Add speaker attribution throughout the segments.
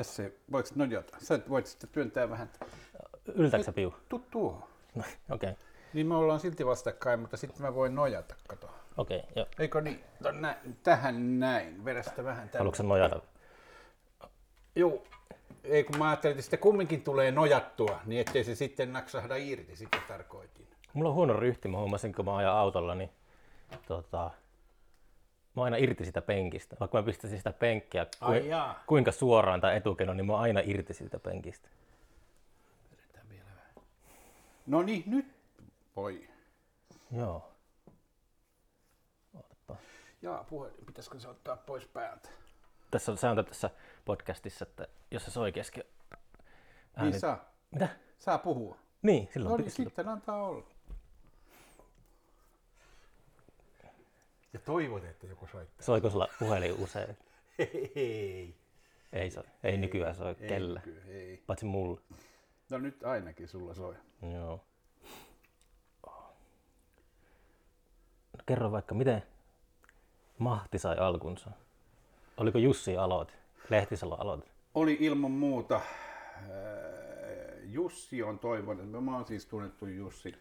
Speaker 1: Tässä ei, voiko nojata? Sä voit sitten työntää vähän.
Speaker 2: Yltääkö sä piu?
Speaker 1: Tuu tuohon.
Speaker 2: No, okei. Okay.
Speaker 1: Niin me ollaan silti vastakkain, mutta sitten mä voin nojata, kato.
Speaker 2: Okei, okay, joo.
Speaker 1: Eikö niin? No, nä, tähän näin. Vedä sitä vähän tänne.
Speaker 2: Haluatko nojata?
Speaker 1: Joo. Ei kun mä ajattelin, että sitä kumminkin tulee nojattua, niin ettei se sitten naksahda irti, sitä tarkoitin.
Speaker 2: Mulla on huono ryhti, mä huomasin, kun mä ajan autolla, niin tota, mä oon aina irti sitä penkistä. Vaikka mä pistäisin sitä penkkiä
Speaker 1: jaa.
Speaker 2: kuinka suoraan tai etukeno, niin mä oon aina irti siitä penkistä.
Speaker 1: Vedetään vielä vähän. No niin, nyt voi.
Speaker 2: Joo. Ootapa.
Speaker 1: Jaa, puhelin. Pitäisikö se ottaa pois päältä?
Speaker 2: Tässä on sääntö tässä podcastissa, että jos se soi kesken ääni...
Speaker 1: Niin saa.
Speaker 2: Mitä?
Speaker 1: Saa puhua.
Speaker 2: Niin, silloin
Speaker 1: No niin, sitten antaa olla. Ja toivot, että joku soittaa.
Speaker 2: Soiko sulla puhelin usein?
Speaker 1: Hei,
Speaker 2: Ei soi. Ei nykyään soi kellä.
Speaker 1: Ei, ei.
Speaker 2: Paitsi mulla.
Speaker 1: No nyt ainakin sulla soi.
Speaker 2: Joo. No, kerro vaikka, miten Mahti sai alkunsa? Oliko Jussi aloite? Lehtisalo aloite?
Speaker 1: Oli ilman muuta. äh, Jussi on toivonut, mä oon siis tunnettu Jussi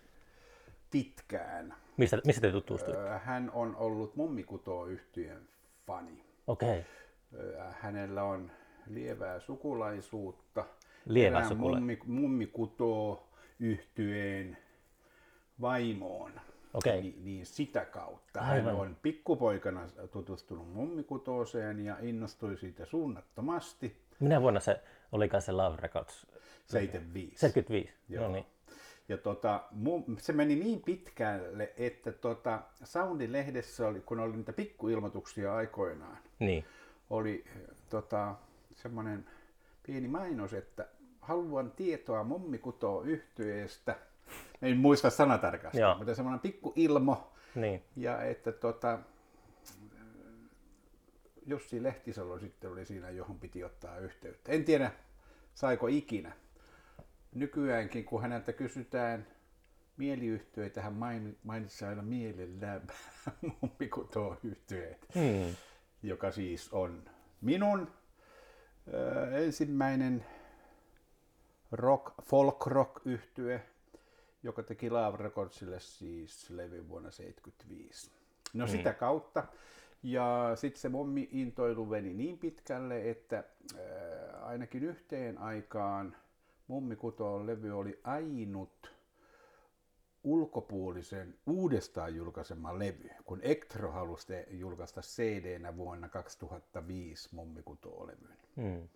Speaker 1: pitkään.
Speaker 2: Mistä, mistä te tutustuitte?
Speaker 1: Äh, Hän on ollut Mummikuto-yhtyeen fani.
Speaker 2: Okei.
Speaker 1: Äh, Hänellä on lievää sukulaisuutta.
Speaker 2: Lievää
Speaker 1: erään
Speaker 2: sukula-
Speaker 1: Mummi, Mummikuto-yhtyeen vaimoon.
Speaker 2: Okei.
Speaker 1: Niin, niin sitä kautta.
Speaker 2: Aivan.
Speaker 1: Hän on pikkupoikana tutustunut Mummikutooseen ja innostui siitä suunnattomasti.
Speaker 2: Minä vuonna se olikaan se Love Records?
Speaker 1: 75.
Speaker 2: 75.
Speaker 1: Joo.
Speaker 2: No niin.
Speaker 1: Ja tota, se meni niin pitkälle, että tota, Soundi-lehdessä oli, kun oli niitä pikkuilmoituksia aikoinaan,
Speaker 2: Niin.
Speaker 1: oli eh, tota, semmoinen pieni mainos, että haluan tietoa mummikutoo yhtyeestä. En muista sanatarkasti,
Speaker 2: Joo.
Speaker 1: mutta semmoinen pikku ilmo.
Speaker 2: Niin.
Speaker 1: Ja että tota, Jussi Lehtisalo sitten oli siinä, johon piti ottaa yhteyttä. En tiedä, saiko ikinä. Nykyäänkin, kun häneltä kysytään mieliyhtyeitä, hän maini- mainitsi aina mielellään mummikutoo yhtyeet
Speaker 2: Hmm.
Speaker 1: joka siis on minun ö, ensimmäinen rock, folk rock yhtye, joka teki Love Recordsille siis levy vuonna 1975. No
Speaker 2: Mm.
Speaker 1: sitä kautta. Ja sitten se mommi intoilu meni niin pitkälle, että ö, ainakin yhteen aikaan Mummikutoon levy oli ainut ulkopuolisen uudestaan julkaisema levy, kun Ektro halusi te- julkaista CD-nä vuonna 2005 Mummikutoo-levyn.
Speaker 2: Hmm.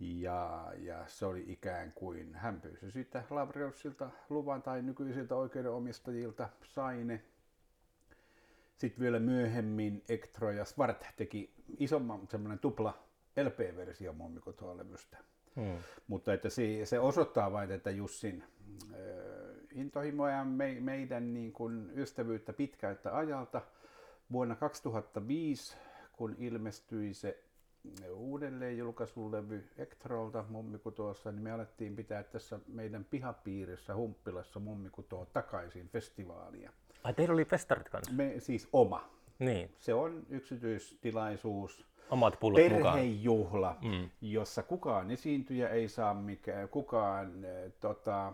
Speaker 1: Ja, ja se oli ikään kuin, hän pyysi sitä Lavreussilta luvan tai nykyisiltä oikeudenomistajilta, sai ne. Sitten vielä myöhemmin Ektro ja Svart teki isomman semmoinen tupla LP-versio Mummikutoo-levystä.
Speaker 2: Hmm.
Speaker 1: Mutta että se, se osoittaa vain että Jussin äh, intohimoa ja me, meidän niin kuin ystävyyttä pitkältä ajalta. Vuonna 2005, kun ilmestyi se uudelleen julkaisulevy Ektrolta Mummikutossa, niin me alettiin pitää tässä meidän pihapiirissä Humppilassa Mummikutoa takaisin festivaalia.
Speaker 2: Ai teillä oli festarit kanssa?
Speaker 1: Me, siis oma.
Speaker 2: Niin.
Speaker 1: Se on yksityistilaisuus,
Speaker 2: Omat pullot mukaan.
Speaker 1: perhejuhla, mm. jossa kukaan esiintyjä ei saa mikään, kukaan eh, tota,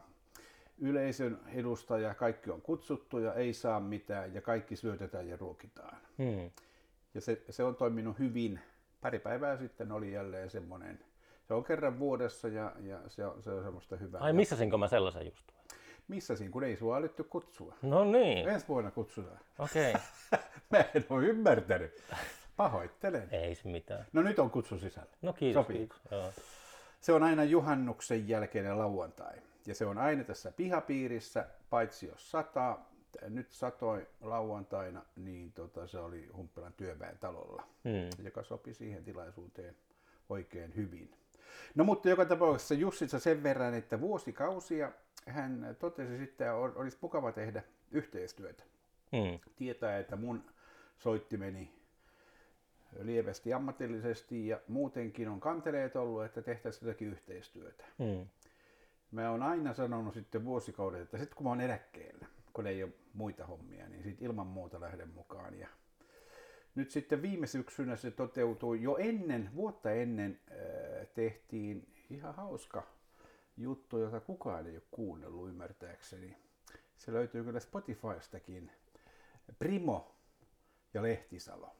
Speaker 1: yleisön edustaja, kaikki on kutsuttuja, ei saa mitään ja kaikki syötetään ja ruokitaan.
Speaker 2: Hmm.
Speaker 1: Ja se, se on toiminut hyvin. Pari päivää sitten oli jälleen semmoinen, se on kerran vuodessa ja, ja se, on, se on semmoista hyvää.
Speaker 2: Ai missasinko mä sellaisen just?
Speaker 1: Missä siinä, kun ei sua älytty kutsua?
Speaker 2: No niin.
Speaker 1: Ensi vuonna kutsutaan.
Speaker 2: Okei.
Speaker 1: Mä en ole ymmärtänyt. Pahoittelen.
Speaker 2: Ei se mitään.
Speaker 1: No nyt on kutsu sisällä.
Speaker 2: No kiitos.
Speaker 1: Sopii.
Speaker 2: kiitos. Joo.
Speaker 1: Se on aina juhannuksen jälkeinen lauantai. Ja se on aina tässä pihapiirissä, paitsi jos sataa. Nyt satoi lauantaina, niin tota, se oli Humppilan työväen talolla,
Speaker 2: Hmm.
Speaker 1: joka sopi siihen tilaisuuteen oikein hyvin. No mutta joka tapauksessa Jussissa sen verran, että vuosikausia hän totesi sitten, että olisi mukava tehdä yhteistyötä.
Speaker 2: Hmm.
Speaker 1: Tietää, että mun soittimeni lievästi ammatillisesti ja muutenkin on kanteleet ollut, että tehtäisiin jotakin yhteistyötä.
Speaker 2: Hmm.
Speaker 1: Mä oon aina sanonut sitten vuosikaudet, että sitten kun mä oon eläkkeellä, kun ei ole muita hommia, niin sitten ilman muuta lähden mukaan. Ja nyt sitten viime syksynä se toteutui jo ennen, vuotta ennen äh, tehtiin ihan hauska juttu, jota kukaan ei ole kuunnellut ymmärtääkseni. Se löytyy kyllä Spotifystakin. Primo ja Lehtisalo.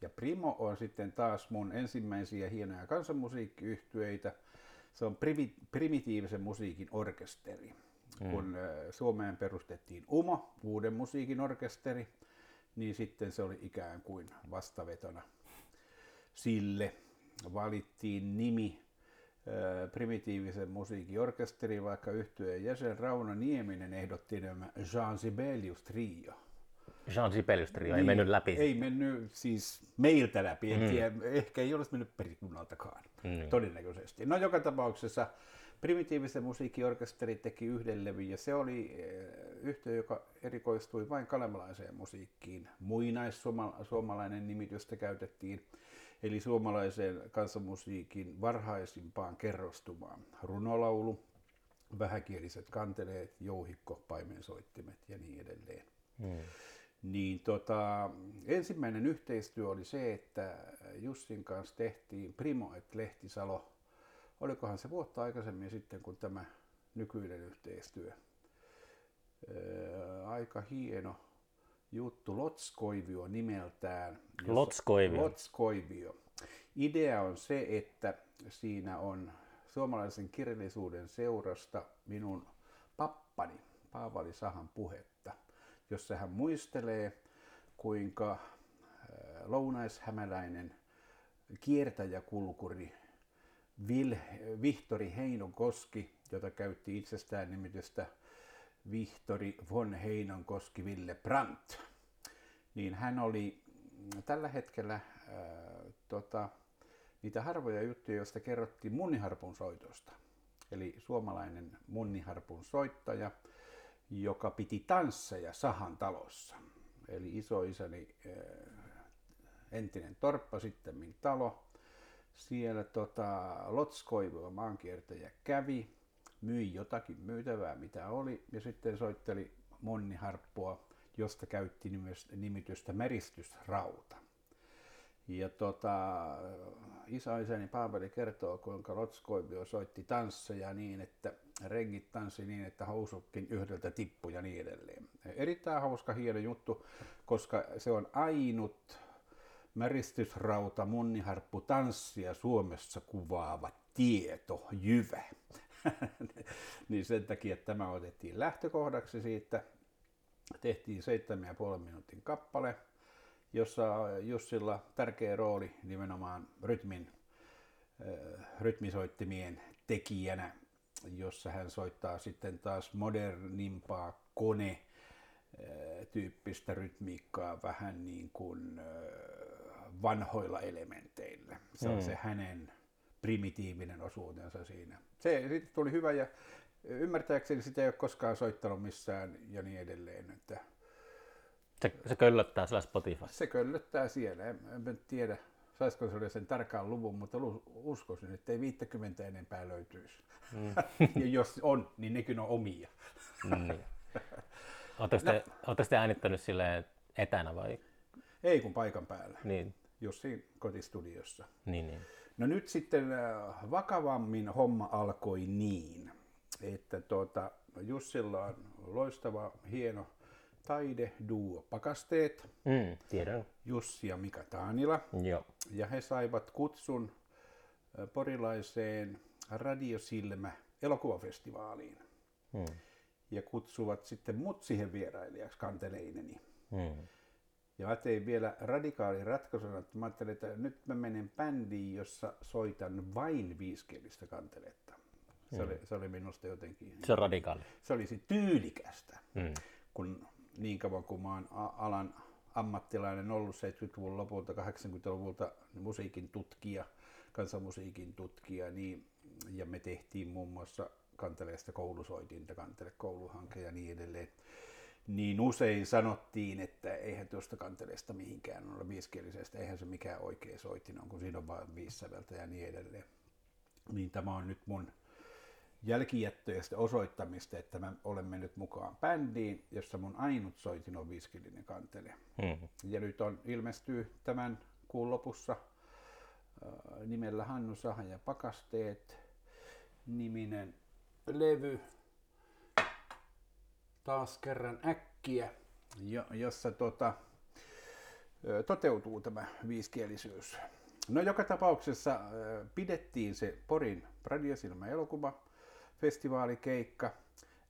Speaker 1: Ja Primo on sitten taas mun ensimmäisiä hienoja kansanmusiikkiyhtyeitä. Se on primi- primitiivisen musiikin orkesteri. Mm. Kun Suomeen perustettiin UMO, uuden musiikin orkesteri, niin sitten se oli ikään kuin vastavetona sille. Valittiin nimi primitiivisen musiikin orkesteri, vaikka yhtyeen jäsen Rauno Nieminen ehdotti nämä Jean Sibelius Trio.
Speaker 2: Jean Sibelius Trio niin, ei mennyt läpi.
Speaker 1: Ei mennyt siis meiltä läpi, en mm. tiedä, ehkä ei olisi mennyt perikunnaltakaan, mm. todennäköisesti. No joka tapauksessa Primitiivisen musiikkiorkesteri teki yhden levyn ja se oli yhtiö, joka erikoistui vain kalemalaiseen musiikkiin. Muinaissuomalainen nimitystä käytettiin, eli suomalaiseen kansanmusiikin varhaisimpaan kerrostumaan. Runolaulu, vähäkieliset kanteleet, jouhikko, paimensoittimet ja niin edelleen. Hmm. Niin tota, ensimmäinen yhteistyö oli se, että Jussin kanssa tehtiin Primo et Lehtisalo olikohan se vuotta aikaisemmin sitten, kun tämä nykyinen yhteistyö. Ää, aika hieno juttu, Lotskoivio nimeltään.
Speaker 2: Lotskoivio.
Speaker 1: Lotskoivio. Idea on se, että siinä on suomalaisen kirjallisuuden seurasta minun pappani Paavali Sahan puhetta, jossa hän muistelee, kuinka lounaishämäläinen kiertäjäkulkuri Vil, Vihtori Heinonkoski, jota käytti itsestään nimitystä Vihtori von Heinonkoski Ville Brandt, niin hän oli tällä hetkellä äh, tota, niitä harvoja juttuja, joista kerrottiin munniharpun soitosta. Eli suomalainen munniharpun soittaja, joka piti tansseja Sahan talossa. Eli isoisäni äh, entinen torppa, sitten talo, siellä tota, Lotskoivua maankiertäjä kävi, myi jotakin myytävää mitä oli ja sitten soitteli monniharppua, josta käytti nimitystä meristysrauta. Ja tota, isäni Paavali kertoo, kuinka Lotskoivio soitti tansseja niin, että rengit tanssi niin, että housukkin yhdeltä tippu ja niin edelleen. Erittäin hauska hieno juttu, koska se on ainut märistysrauta munniharppu tanssia Suomessa kuvaava tieto, jyvä. niin sen takia tämä otettiin lähtökohdaksi siitä. Tehtiin 7,5 minuutin kappale, jossa Jussilla tärkeä rooli nimenomaan rytmin, äh, rytmisoittimien tekijänä, jossa hän soittaa sitten taas modernimpaa kone tyyppistä rytmiikkaa vähän niin kuin vanhoilla elementeillä. Se on mm. se hänen primitiivinen osuutensa siinä. Se sitten tuli hyvä ja ymmärtääkseni sitä ei ole koskaan soittanut missään ja niin edelleen. Että
Speaker 2: se, se köllöttää siellä Spotify.
Speaker 1: Se köllöttää siellä. En, en tiedä, saisiko se sen tarkan luvun, mutta uskoisin, että ei 50 enempää löytyisi. Mm. ja jos on, niin nekin on omia.
Speaker 2: niin. Oletteko te, no. te äänittänyt silleen etänä vai?
Speaker 1: Ei kun paikan päällä.
Speaker 2: Niin.
Speaker 1: Jussi kotistudiossa.
Speaker 2: Niin, niin.
Speaker 1: No nyt sitten äh, vakavammin homma alkoi niin, että tuota, Jussilla on loistava, hieno duo Pakasteet.
Speaker 2: Mm, tiedän.
Speaker 1: Jussi ja Mika Taanila.
Speaker 2: Joo.
Speaker 1: Ja he saivat kutsun porilaiseen Radiosilmä elokuvafestivaaliin. Mm. Ja kutsuvat sitten mut siihen vierailijaksi kanteleineni. Mm. Ja mä tein vielä radikaali ratkaisun, että mä ajattelin, että nyt mä menen bändiin, jossa soitan vain viisikielistä kanteletta. Se, mm. oli, se oli minusta jotenkin...
Speaker 2: Se on radikaali.
Speaker 1: Se olisi tyylikästä, mm. kun niin kauan kuin mä oon alan ammattilainen ollut 70-luvun lopulta, 80-luvulta musiikin tutkija, kansanmusiikin tutkija, niin, ja me tehtiin muun muassa kanteleesta koulusoitinta, kantele kouluhanke ja niin edelleen niin usein sanottiin, että eihän tuosta kanteleesta mihinkään ole viiskielisestä, eihän se mikään oikea soitin on, kun siinä on vain viisi säveltä ja niin edelleen. Niin tämä on nyt mun jälkijättöistä osoittamista, että mä olen mennyt mukaan bändiin, jossa mun ainut soitin on viiskillinen kantele. Mm-hmm. Ja nyt on ilmestyy tämän kuun lopussa nimellä Hannu Saha ja Pakasteet niminen levy. Taas kerran äkkiä, jo, jossa tota, toteutuu tämä viiskielisyys. No joka tapauksessa pidettiin se Porin Radiosilmä elokuva festivaalikeikka.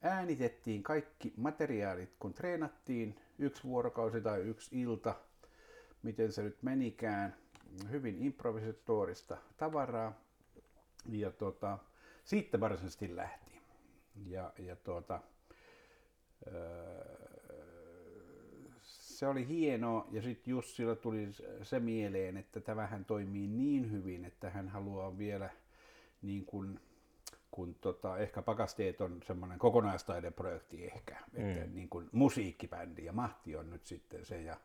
Speaker 1: Äänitettiin kaikki materiaalit, kun treenattiin yksi vuorokausi tai yksi ilta, miten se nyt menikään. Hyvin improvisatorista tavaraa. Ja tota, siitä varsinaisesti lähti. Ja, ja tuota, se oli hienoa ja sitten Jussilla tuli se mieleen, että tämähän toimii niin hyvin, että hän haluaa vielä niin kuin, kun tota, ehkä Pakasteet on semmoinen kokonaistaideprojekti ehkä, mm. että niin kuin musiikkibändi ja Mahti on nyt sitten se ja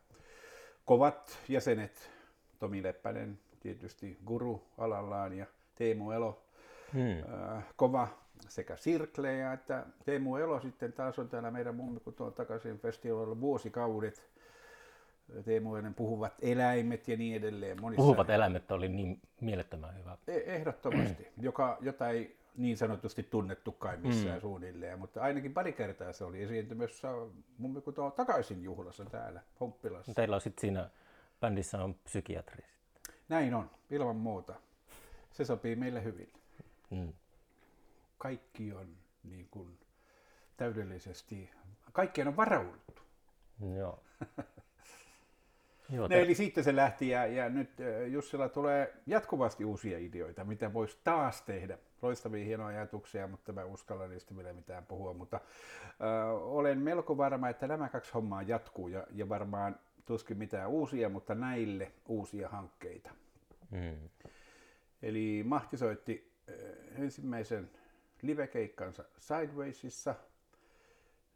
Speaker 1: kovat jäsenet, Tomi Leppänen tietysti guru alallaan ja Teemu Elo hmm. äh, kova sekä Sirklejä että Teemu Elo sitten taas on täällä meidän Mummikutoon takaisin festivaalilla vuosikaudet. Teemu Elen puhuvat eläimet ja niin edelleen.
Speaker 2: Monissa... Puhuvat eläimet oli niin mielettömän hyvä.
Speaker 1: E- ehdottomasti, joka, jota ei niin sanotusti tunnettukaan missään mm. suunnilleen, mutta ainakin pari kertaa se oli esiintymässä Mummikutoon takaisin juhlassa täällä Humppilassa.
Speaker 2: Teillä on sitten siinä bändissä on psykiatri.
Speaker 1: Näin on, ilman muuta. Se sopii meille hyvin. Mm. Kaikki on niin kuin täydellisesti, kaikkien on varauduttu.
Speaker 2: Joo.
Speaker 1: Joo, no, eli siitä se lähti ja, ja nyt Jussilla tulee jatkuvasti uusia ideoita, mitä voisi taas tehdä. Loistavia hienoja ajatuksia, mutta mä uskallan niistä vielä mitään puhua. Mutta äh, olen melko varma, että nämä kaksi hommaa jatkuu ja, ja varmaan tuskin mitään uusia, mutta näille uusia hankkeita. Mm. Eli Mahti soitti ensimmäisen livekeikkansa Sidewaysissa,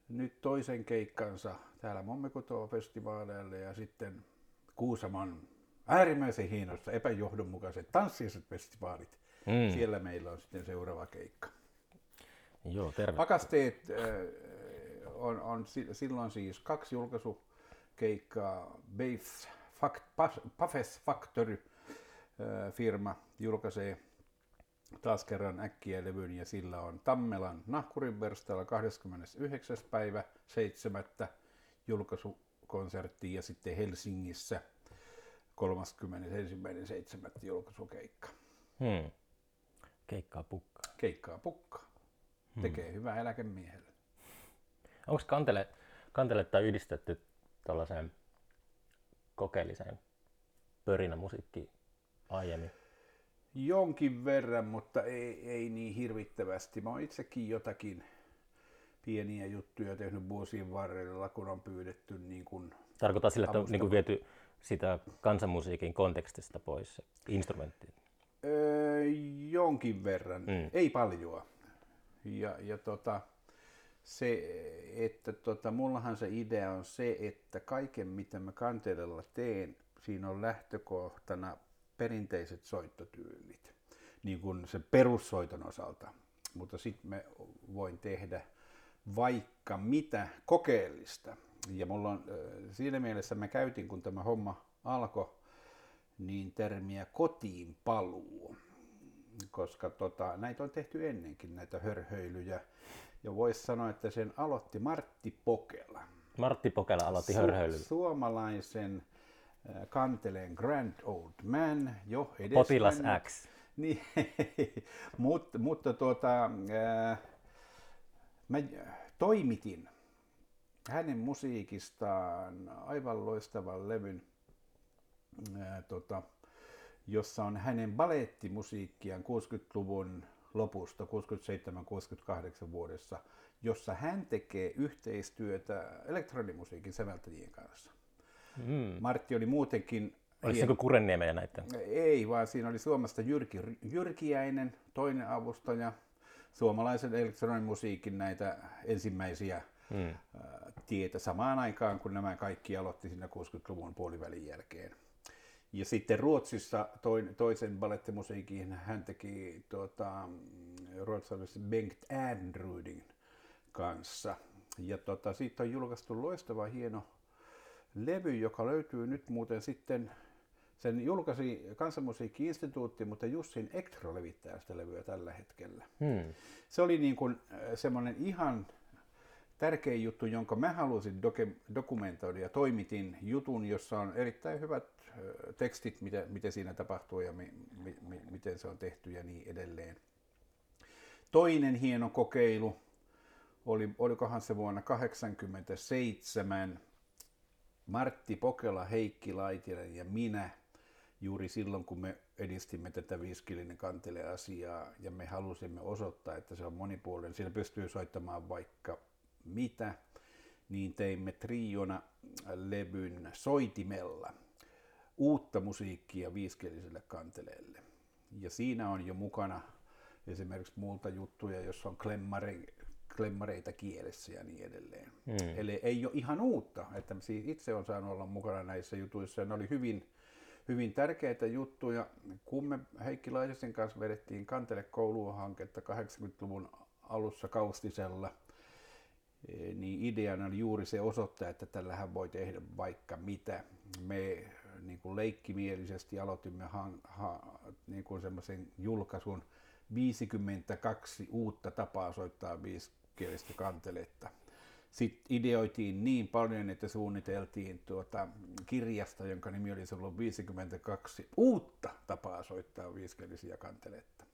Speaker 1: nyt toisen keikkansa täällä Mommikutoa-festivaaleilla ja sitten Kuusamon äärimmäisen hienossa epäjohdonmukaiset tanssiset festivaalit. Mm. Siellä meillä on sitten seuraava keikka.
Speaker 2: Joo, terve.
Speaker 1: Pakasteet äh, on, on silloin siis kaksi julkaisukeikkaa. Bates Puffes Factory äh, firma julkaisee taas kerran äkkiä levyn ja sillä on Tammelan Nahkurin verstaalla 29. päivä 7. julkaisukonsertti ja sitten Helsingissä 31.7. julkaisukeikka.
Speaker 2: Hmm. Keikkaa pukkaa.
Speaker 1: Keikkaa pukkaa. Hmm. Tekee hyvää eläkemiehelle.
Speaker 2: Onko kantele, kantele tai yhdistetty tuollaiseen kokeelliseen pörinämusiikkiin aiemmin?
Speaker 1: Jonkin verran, mutta ei, ei niin hirvittävästi. Mä oon itsekin jotakin pieniä juttuja tehnyt vuosien varrella, kun on pyydetty niin kuin
Speaker 2: Tarkoittaa sillä, että on niin kuin viety sitä kansanmusiikin kontekstista pois instrumenttiin?
Speaker 1: Öö, jonkin verran, mm. ei paljoa. Ja, ja tota, se, että tota, mullahan se idea on se, että kaiken mitä mä kantelella teen, siinä on lähtökohtana perinteiset soittotyylit, niin kuin se perussoiton osalta. Mutta sitten me voin tehdä vaikka mitä kokeellista. Ja mulla on, siinä mielessä mä käytin, kun tämä homma alkoi, niin termiä kotiin paluu. Koska tota, näitä on tehty ennenkin, näitä hörhöilyjä. Ja voisi sanoa, että sen aloitti Martti Pokela.
Speaker 2: Martti Pokela aloitti Su- hörhöilyn.
Speaker 1: Suomalaisen kanteleen Grand Old Man, jo edes
Speaker 2: Potilas X.
Speaker 1: Niin, mutta, mutta tuota, äh, mä toimitin hänen musiikistaan aivan loistavan levyn, ää, äh, tota, jossa on hänen balettimusiikkiaan 60-luvun lopusta, 67-68 vuodessa, jossa hän tekee yhteistyötä elektronimusiikin säveltäjien kanssa. Mm. Martti oli muutenkin...
Speaker 2: Oliko hien... se Kurenniemen ja näiden?
Speaker 1: Ei, vaan siinä oli Suomesta Jyrki Jyrkiäinen, toinen avustaja, suomalaisen elektronimusiikin näitä ensimmäisiä mm. tietä samaan aikaan, kun nämä kaikki aloitti siinä 60-luvun puolivälin jälkeen. Ja sitten Ruotsissa toisen balettimusiikin hän teki tuota, ruotsalaisen Bengt Ernrudin kanssa. Ja tota, siitä on julkaistu loistava hieno levy, joka löytyy nyt muuten sitten Sen julkaisi Kansanmusiikki-instituutti, mutta Jussin Ektro levittää sitä levyä tällä hetkellä.
Speaker 2: Hmm.
Speaker 1: Se oli niin kuin äh, semmoinen ihan tärkein juttu, jonka mä halusin doke- dokumentoida ja toimitin jutun, jossa on erittäin hyvät äh, tekstit, mitä, mitä siinä tapahtuu ja mi, mi, mi, miten se on tehty ja niin edelleen. Toinen hieno kokeilu oli, olikohan se vuonna 1987, Martti Pokela, Heikki Laitinen ja minä juuri silloin, kun me edistimme tätä viiskilinen kantele-asiaa ja me halusimme osoittaa, että se on monipuolinen, siinä pystyy soittamaan vaikka mitä, niin teimme triona levyn soitimella uutta musiikkia viiskieliselle kanteleelle. Ja siinä on jo mukana esimerkiksi multa juttuja, jossa on klemmare, klemmareita kielessä ja niin edelleen. Mm. Eli ei ole ihan uutta, että itse on saanut olla mukana näissä jutuissa ja ne oli hyvin, hyvin tärkeitä juttuja. Kun me Heikki Laitisen kanssa vedettiin Kantele koulua hanketta 80-luvun alussa Kaustisella, e, niin ideana oli juuri se osoittaa, että tällähän voi tehdä vaikka mitä. Me niin kuin leikkimielisesti aloitimme ha, ha, niin kuin semmoisen julkaisun 52 uutta tapaa soittaa viisikielistä kanteletta. Sitten ideoitiin niin paljon, että suunniteltiin tuota kirjasta, jonka nimi oli ollut 52 uutta tapaa soittaa viisikielisiä kanteletta.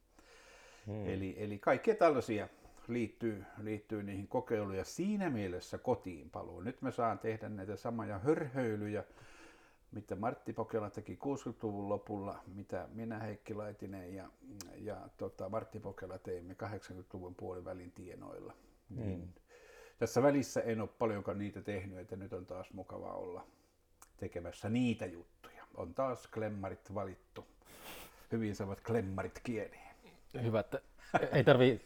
Speaker 1: Hmm. Eli, eli kaikkea tällaisia liittyy, liittyy niihin kokeiluja. Ja siinä mielessä kotiin paluu. Nyt me saan tehdä näitä samoja hörhöilyjä, mitä Martti Pokela teki 60-luvun lopulla, mitä minä Heikki Laitinen ja, ja tota, Martti Pokela teimme 80-luvun puolivälin tienoilla. Mm. Niin, tässä välissä en ole paljonkaan niitä tehnyt, että nyt on taas mukava olla tekemässä niitä juttuja. On taas klemmarit valittu. Hyvin saavat klemmarit kieliin.
Speaker 2: Hyvä, että ei tarvi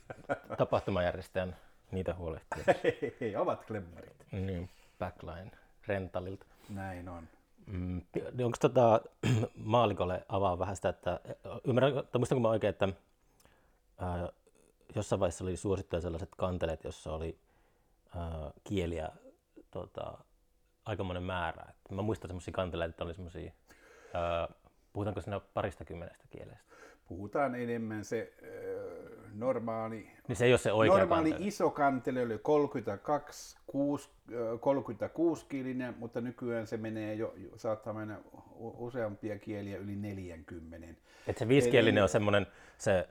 Speaker 2: tapahtumajärjestäjän niitä huolehtia.
Speaker 1: Ei, ovat klemmarit.
Speaker 2: Niin, backline rentalilta.
Speaker 1: Näin on.
Speaker 2: Mm, onko tota, maalikolle avaa vähän sitä, että ymmärrän, muistanko mä oikein, että ää, jossain vaiheessa oli suosittuja sellaiset kanteleet, jossa oli ää, kieliä tota, aikamoinen määrä. Et mä muistan semmoisia kanteleita, että oli semmoisia, puhutaanko siinä parista kymmenestä kielestä?
Speaker 1: Puhutaan enemmän se äh, normaali,
Speaker 2: niin se ei ole se oikea
Speaker 1: normaali
Speaker 2: kantele.
Speaker 1: iso kantele oli 32, 6, 36 kielinen, mutta nykyään se menee jo, saattaa mennä useampia kieliä yli 40.
Speaker 2: Et se viisikielinen Eli, on semmoinen se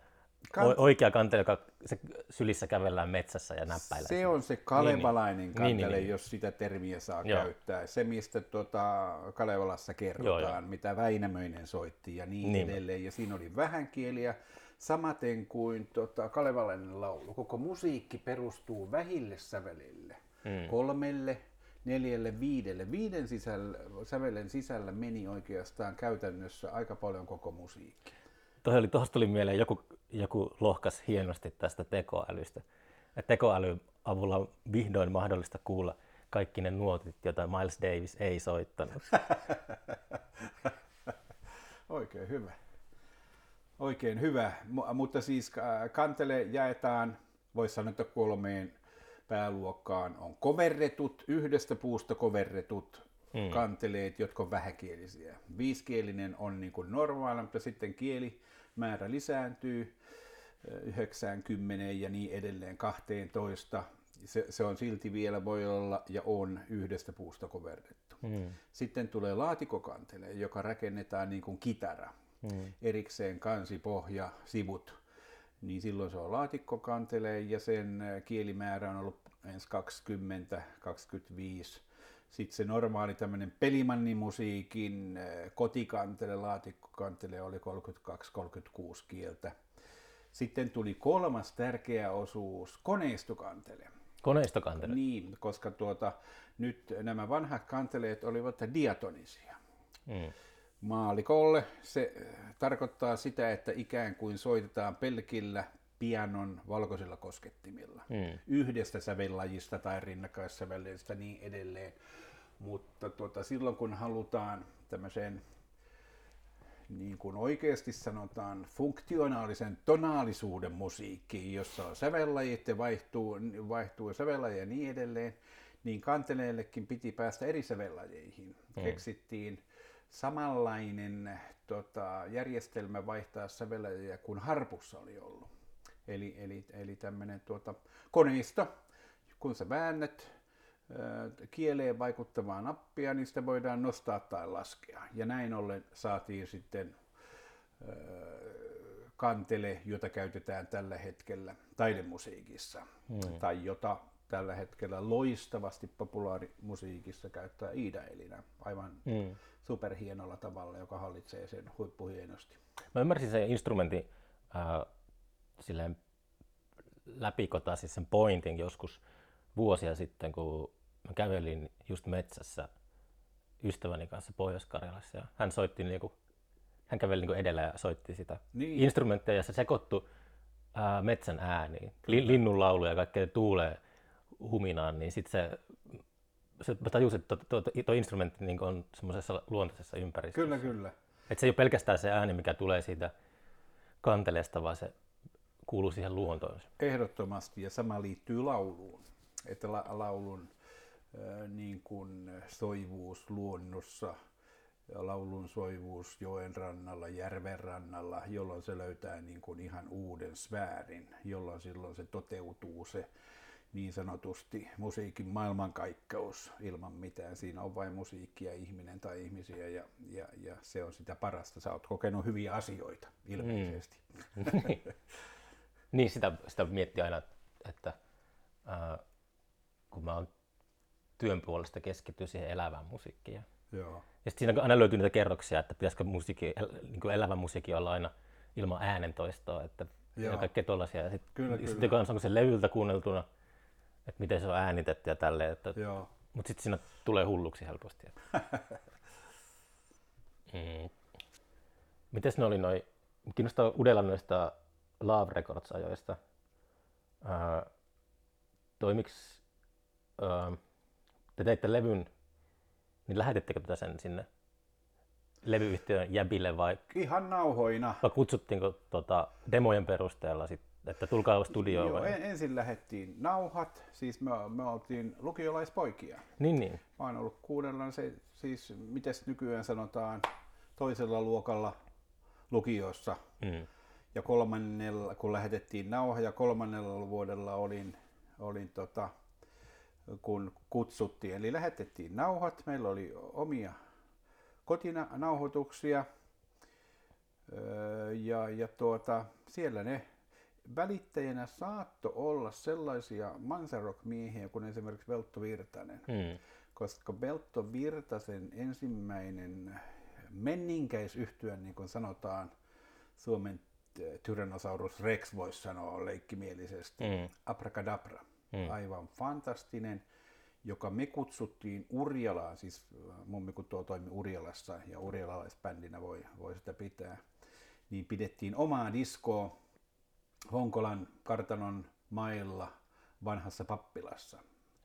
Speaker 2: Kant- oikea kantele, joka se sylissä kävellään metsässä ja näppäillä.
Speaker 1: Se on se kalevalainen niin, kantele, niin, niin, niin. jos sitä termiä saa Joo. käyttää. Se, mistä tuota Kalevalassa kerrotaan, Joo, jo. mitä Väinämöinen soitti ja niin, niin edelleen. Ja siinä oli vähän kieliä, samaten kuin tota, kalevalainen laulu. Koko musiikki perustuu vähille sävelille. Hmm. Kolmelle, neljälle, viidelle. Viiden sisällä, sävelen sisällä meni oikeastaan käytännössä aika paljon koko musiikki.
Speaker 2: Tuosta tuli mieleen joku joku lohkas hienosti tästä tekoälystä. Et tekoäly avulla on vihdoin mahdollista kuulla kaikki ne nuotit, joita Miles Davis ei soittanut.
Speaker 1: Oikein hyvä. Oikein hyvä, M- mutta siis äh, kantele jaetaan, voisi sanoa, että kolmeen pääluokkaan on koverretut, yhdestä puusta koverretut hmm. kanteleet, jotka on vähäkielisiä. Viiskielinen on niin kuin normaali, mutta sitten kielimäärä lisääntyy 90 ja niin edelleen 12. Se, se on silti vielä voi olla ja on yhdestä puusta koverrettu. Mm. Sitten tulee laatikokantele, joka rakennetaan niin kuin kitara. Mm. Erikseen kansi, pohja, sivut. Niin silloin se on laatikkokantele ja sen kielimäärä on ollut ensi 20, 25. Sitten se normaali tämmöinen pelimannimusiikin kotikantele, laatikkokantele oli 32-36 kieltä. Sitten tuli kolmas tärkeä osuus, koneistokantele.
Speaker 2: Koneistokantele?
Speaker 1: Niin, koska tuota, nyt nämä vanhat kanteleet olivat diatonisia. Mm. Maalikolle se äh, tarkoittaa sitä, että ikään kuin soitetaan pelkillä pianon valkoisilla koskettimilla. Mm. Yhdestä sävellajista tai rinnakkaissävelleistä niin edelleen. Mutta tuota, silloin kun halutaan tämmöiseen niin kuin oikeasti sanotaan, funktionaalisen tonaalisuuden musiikkiin, jossa on sävellajit ja vaihtuu, vaihtuu sävellajia ja niin edelleen, niin kanteleellekin piti päästä eri sävellajeihin. Mm. Keksittiin samanlainen tota, järjestelmä vaihtaa säveltäjiä kuin harpussa oli ollut. Eli, eli, eli tämmöinen tuota, koneisto, kun sä väännät kieleen vaikuttavaa nappia, niin sitä voidaan nostaa tai laskea. Ja näin ollen saatiin sitten kantele, jota käytetään tällä hetkellä taidemusiikissa, hmm. tai jota tällä hetkellä loistavasti populaarimusiikissa käyttää Iida Elina aivan hmm. superhienolla tavalla, joka hallitsee sen huippuhienosti.
Speaker 2: Mä ymmärsin sen instrumentin äh, silleen läpikota, siis sen pointin joskus vuosia sitten, kun mä kävelin just metsässä ystäväni kanssa Pohjois-Karjalassa ja hän soitti niinku, hän käveli niinku edellä ja soitti sitä niin. instrumenttia ja se sekoittui ää, metsän ääniin, Li, linnun laulu ja kaikkea tuulee huminaan, niin sitten se, se mä tajusin, että tuo, tuo, tuo instrumentti niin on semmoisessa luontaisessa ympäristössä.
Speaker 1: Kyllä, kyllä.
Speaker 2: Et se ei ole pelkästään se ääni, mikä tulee siitä kanteleesta, vaan se kuuluu siihen luontoon.
Speaker 1: Ehdottomasti, ja sama liittyy lauluun. Että la- laulun niin kuin soivuus luonnossa, laulun soivuus joen rannalla, järven rannalla, jolloin se löytää niin kuin ihan uuden sfäärin, jolloin silloin se toteutuu se niin sanotusti musiikin maailmankaikkeus ilman mitään. Siinä on vain musiikkia, ihminen tai ihmisiä ja, ja, ja se on sitä parasta. Sä oot kokenut hyviä asioita ilmeisesti. Mm.
Speaker 2: niin, sitä, sitä miettii aina, että äh, kun mä oon työn puolesta keskittyä siihen elävään musiikkiin. Joo. Ja sitten siinä aina löytyy niitä kerroksia, että pitäisikö musiikki, niin kuin elävä musiikki olla aina ilman äänentoistoa, että Joo. ja kaikkea tollaisia. Ja sitten sit, kun on se levyltä kuunneltuna, että miten se on äänitetty ja tälleen. Että, Joo. Mutta sitten siinä tulee hulluksi helposti. mm. Mites ne oli noin, kiinnostaa udella noista Love Records-ajoista. Ää, toimiks, ää, te teitte levyn, niin lähetettekö tätä sen sinne levyyhtiön jäbille vai?
Speaker 1: Ihan nauhoina.
Speaker 2: Vai kutsuttiinko tota, demojen perusteella sit, että tulkaa studioon?
Speaker 1: Joo, vai? ensin lähettiin nauhat, siis me, me oltiin lukiolaispoikia.
Speaker 2: Niin, niin.
Speaker 1: Mä oon ollut kuudella, se, siis miten nykyään sanotaan, toisella luokalla lukiossa. Mm. Ja kolmannella, kun lähetettiin nauha ja kolmannella vuodella olin, olin tota, kun kutsuttiin. Eli lähetettiin nauhat, meillä oli omia kotinauhoituksia ja, ja tuota, siellä ne välittäjänä saatto olla sellaisia Mansarock-miehiä kuin esimerkiksi Veltto Virtanen. Hmm. Koska Veltto Virtasen ensimmäinen menninkäisyhtyön, niin kuin sanotaan, Suomen Tyrannosaurus Rex voisi sanoa leikkimielisesti, mm. Abracadabra. Mm. Aivan fantastinen, joka me kutsuttiin Urjalaan, siis äh, mummi kun tuo toimi Urjalassa ja urjalaisbändinä voi, voi sitä pitää, niin pidettiin omaa diskoa Honkolan kartanon mailla vanhassa pappilassa.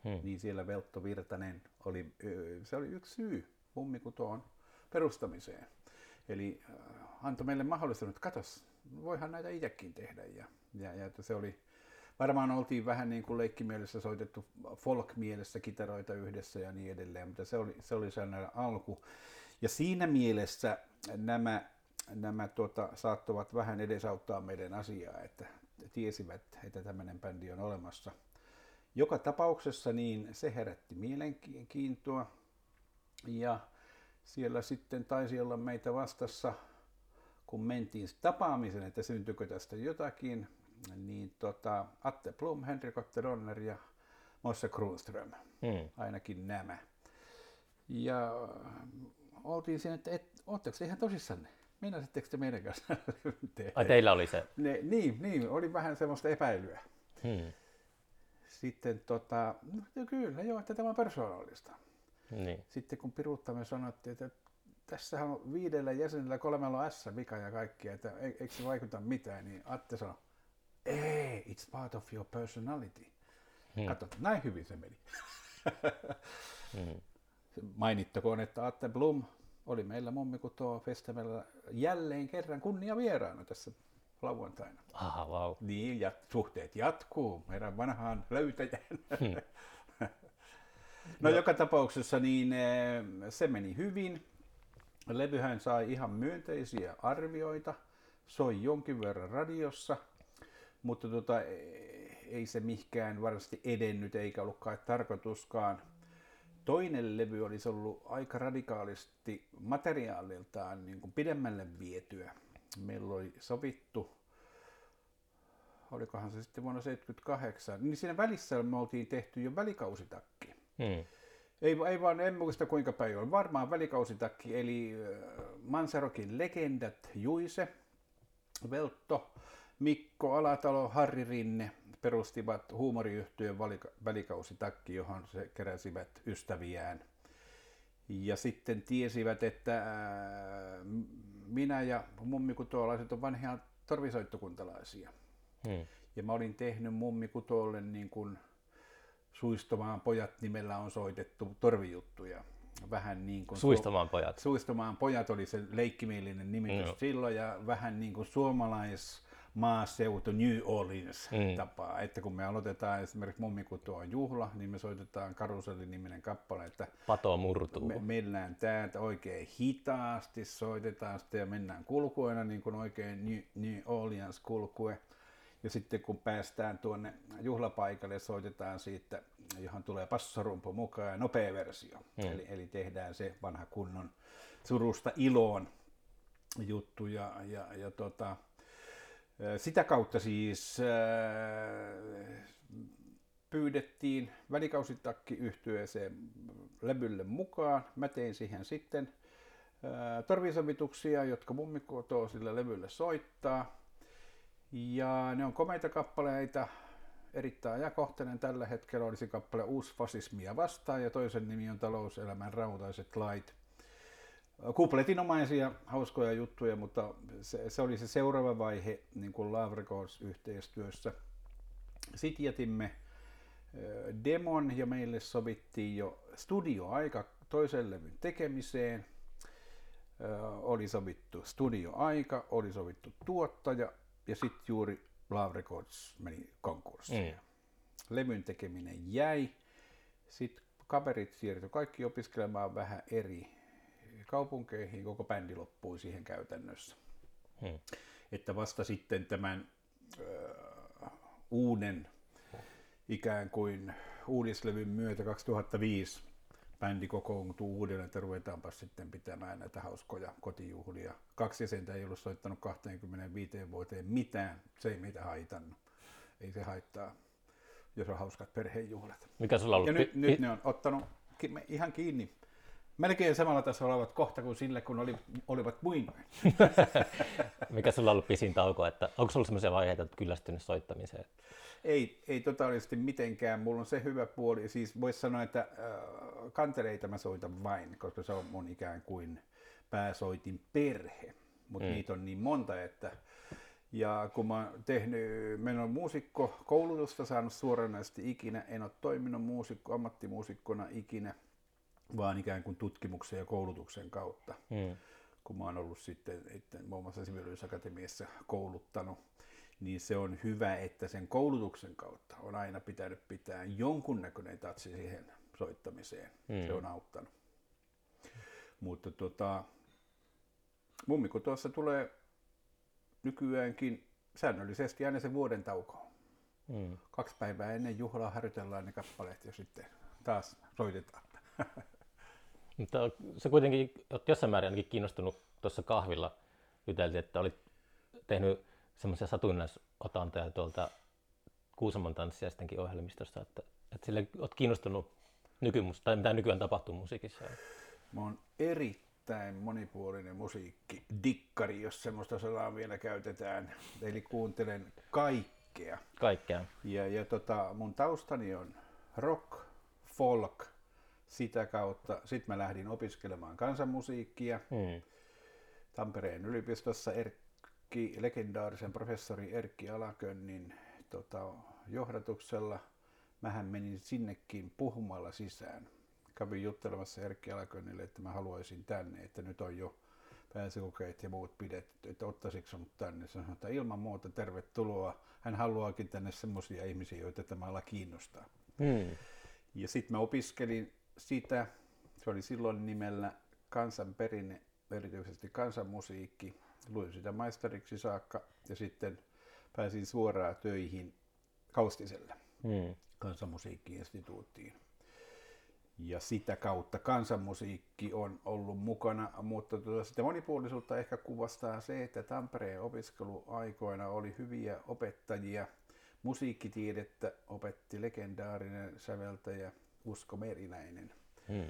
Speaker 1: Hmm. Niin siellä Veltto Virtanen oli, se oli yksi syy mummikutoon perustamiseen. Eli äh, antoi meille mahdollisuuden, että katos, voihan näitä itsekin tehdä. Ja, ja, ja että se oli, varmaan oltiin vähän niin kuin leikkimielessä soitettu folk-mielessä kitaroita yhdessä ja niin edelleen, mutta se oli, se oli sellainen alku. Ja siinä mielessä nämä, nämä tuota, saattoivat vähän edesauttaa meidän asiaa, että tiesivät, että tämmöinen bändi on olemassa. Joka tapauksessa niin se herätti mielenkiintoa ja siellä sitten taisi olla meitä vastassa kun mentiin tapaamisen, että syntyykö tästä jotakin, niin tota, Atte Blom, Henrik Otte Donner ja Mosse Kronström, hmm. ainakin nämä. Ja oltiin siinä, että et, ootteko te ihan tosissanne? Meinasitteko te meidän kanssa
Speaker 2: Ai teillä oli se?
Speaker 1: Ne, niin, niin, oli vähän semmoista epäilyä. Hmm. Sitten tota, no, kyllä, joo, että tämä on persoonallista. Niin. Sitten kun piruuttamme sanottiin, että tässä on viidellä jäsenellä, kolmella on S-vika ja kaikkia, että eikö se vaikuta mitään, niin Atte sanoi, ei, it's part of your personality. Hmm. Kato, näin hyvin se meni. hmm. Mainittakoon, että Atte Blum oli meillä Mummikutoa festivaalilla jälleen kerran kunnia vieraana tässä lauantaina.
Speaker 2: Aha, wow.
Speaker 1: Niin, ja suhteet jatkuu meidän vanhaan löytäjään. Hmm. no, no joka tapauksessa niin eh, se meni hyvin Levyhän sai ihan myönteisiä arvioita, soi jonkin verran radiossa, mutta tota, ei se mihkään varmasti edennyt eikä ollutkaan tarkoituskaan. Toinen levy olisi ollut aika radikaalisti materiaaliltaan niin kuin pidemmälle vietyä. Meillä oli sovittu, olikohan se sitten vuonna 78, niin siinä välissä me oltiin tehty jo välikausitakki. Hmm. Ei, ei vaan, en muista kuinka päin on. Varmaan välikausitakki, eli Manserokin legendat Juise, Veltto, Mikko Alatalo, Harri Rinne perustivat huumoriyhtyön välikausitakki, johon se keräsivät ystäviään. Ja sitten tiesivät, että minä ja mummikutoolaiset on vanhia torvisoittokuntalaisia. Hmm. Ja mä olin tehnyt mummikutolle niin kuin Suistomaan pojat nimellä on soitettu torvijuttuja. Vähän niin kuin
Speaker 2: Suistomaan pojat.
Speaker 1: Suistomaan pojat oli se leikkimielinen nimitys no. silloin ja vähän niin kuin suomalais maaseutu New Orleans mm. tapaa. Että kun me aloitetaan esimerkiksi Mummikutu on juhla, niin me soitetaan Karusellin niminen kappale, että
Speaker 2: Pato murtuu. Me,
Speaker 1: mennään täältä oikein hitaasti, soitetaan sitä ja mennään kulkuena niin kuin oikein New, New Orleans kulkue. Ja sitten kun päästään tuonne juhlapaikalle, soitetaan siitä, johon tulee passorumpu mukaan ja nopea versio. Mm. Eli, eli tehdään se vanha kunnon surusta iloon juttu. Ja, ja, ja tota, sitä kautta siis pyydettiin välikausitakki yhtyeeseen levylle mukaan. Mä tein siihen sitten torvisovituksia, jotka mummikko sille levylle soittaa. Ja ne on komeita kappaleita, erittäin ajankohtainen tällä hetkellä olisi kappale Uusi fasismia vastaan ja toisen nimi on Talouselämän rautaiset lait. Kupletinomaisia hauskoja juttuja, mutta se, se oli se seuraava vaihe niin kuin Love Records-yhteistyössä. Sitten jätimme demon ja meille sovittiin jo studioaika toisen levyn tekemiseen. Oli sovittu studioaika, oli sovittu tuottaja, ja sitten juuri Love Records meni konkurssiin. Mm. Levyn tekeminen jäi. Sitten kaverit siirtyi kaikki opiskelemaan vähän eri kaupunkeihin. Koko bändi loppui siihen käytännössä. Mm. Että vasta sitten tämän äh, uuden ikään kuin uudislevyn myötä 2005 bändi kokoontuu uudelleen, että ruvetaanpa sitten pitämään näitä hauskoja kotijuhlia. Kaksi jäsentä ei ollut soittanut 25 vuoteen mitään, se ei meitä haitannut. Ei se haittaa, jos on hauskat perhejuhlat.
Speaker 2: Mikä sulla on ollut?
Speaker 1: Ja nyt, nyt ne on ottanut ihan kiinni melkein samalla tasolla olevat kohta kuin sille, kun oli, olivat muinoin.
Speaker 2: Mikä sulla on ollut pisin tauko? Että onko sulla sellaisia vaiheita, että kyllästynyt soittamiseen?
Speaker 1: Ei, ei totaalisesti mitenkään. Mulla on se hyvä puoli. Siis voisi sanoa, että äh, kanteleita mä soitan vain, koska se on mun ikään kuin pääsoitin perhe. Mutta mm. niitä on niin monta, että ja kun mä oon tehnyt, mä en muusikko koulutusta saanut suoranaisesti ikinä, en ole toiminut muusikko, ammattimuusikkona ikinä, vaan ikään kuin tutkimuksen ja koulutuksen kautta. Mm. Kun mä oon ollut sitten että muun muassa Sibelius Akatemiassa kouluttanut, niin se on hyvä, että sen koulutuksen kautta on aina pitänyt pitää jonkunnäköinen tatsi siihen soittamiseen. Mm. Se on auttanut. Mutta tota, mummiko tuossa tulee nykyäänkin säännöllisesti aina se vuoden tauko. Mm. Kaksi päivää ennen juhlaa harjoitellaan ne kappaleet ja sitten taas soitetaan.
Speaker 2: Mutta se kuitenkin, olet jossain määrin ainakin kiinnostunut tuossa kahvilla juteltiin, että olit tehnyt semmoisia satunnaisotantoja tuolta Kuusamon tanssiaistenkin ohjelmistosta, että, että sille olet kiinnostunut nykymus, tai mitä nykyään tapahtuu musiikissa.
Speaker 1: Mä oon erittäin monipuolinen musiikki, dikkari, jos semmoista sanaa vielä käytetään. Eli kuuntelen kaikkea.
Speaker 2: Kaikkea.
Speaker 1: Ja, ja tota, mun taustani on rock, folk, sitä kautta. Sitten mä lähdin opiskelemaan kansanmusiikkia hmm. Tampereen yliopistossa Erkki, legendaarisen professori Erkki Alakönnin tota, johdatuksella. Mähän menin sinnekin puhumalla sisään. Kävin juttelemassa Erkki Alakönnille, että mä haluaisin tänne, että nyt on jo pääsykokeet ja muut pidetty, että ottaisiko mut tänne. Sanoin, että ilman muuta tervetuloa. Hän haluaakin tänne semmoisia ihmisiä, joita tämä ala kiinnostaa. Hmm. Ja sitten mä opiskelin sitä, se oli silloin nimellä kansanperinne erityisesti kansanmusiikki. Luin sitä maisteriksi saakka ja sitten pääsin suoraan töihin Kaustiselle
Speaker 2: Mm.
Speaker 1: kansanmusiikkiinstituuttiin. Ja sitä kautta kansanmusiikki on ollut mukana, mutta tuota, sitä monipuolisuutta ehkä kuvastaa se, että Tampereen opiskeluaikoina oli hyviä opettajia. Musiikkitiedettä opetti legendaarinen säveltäjä Usko Meriläinen,
Speaker 2: Mm.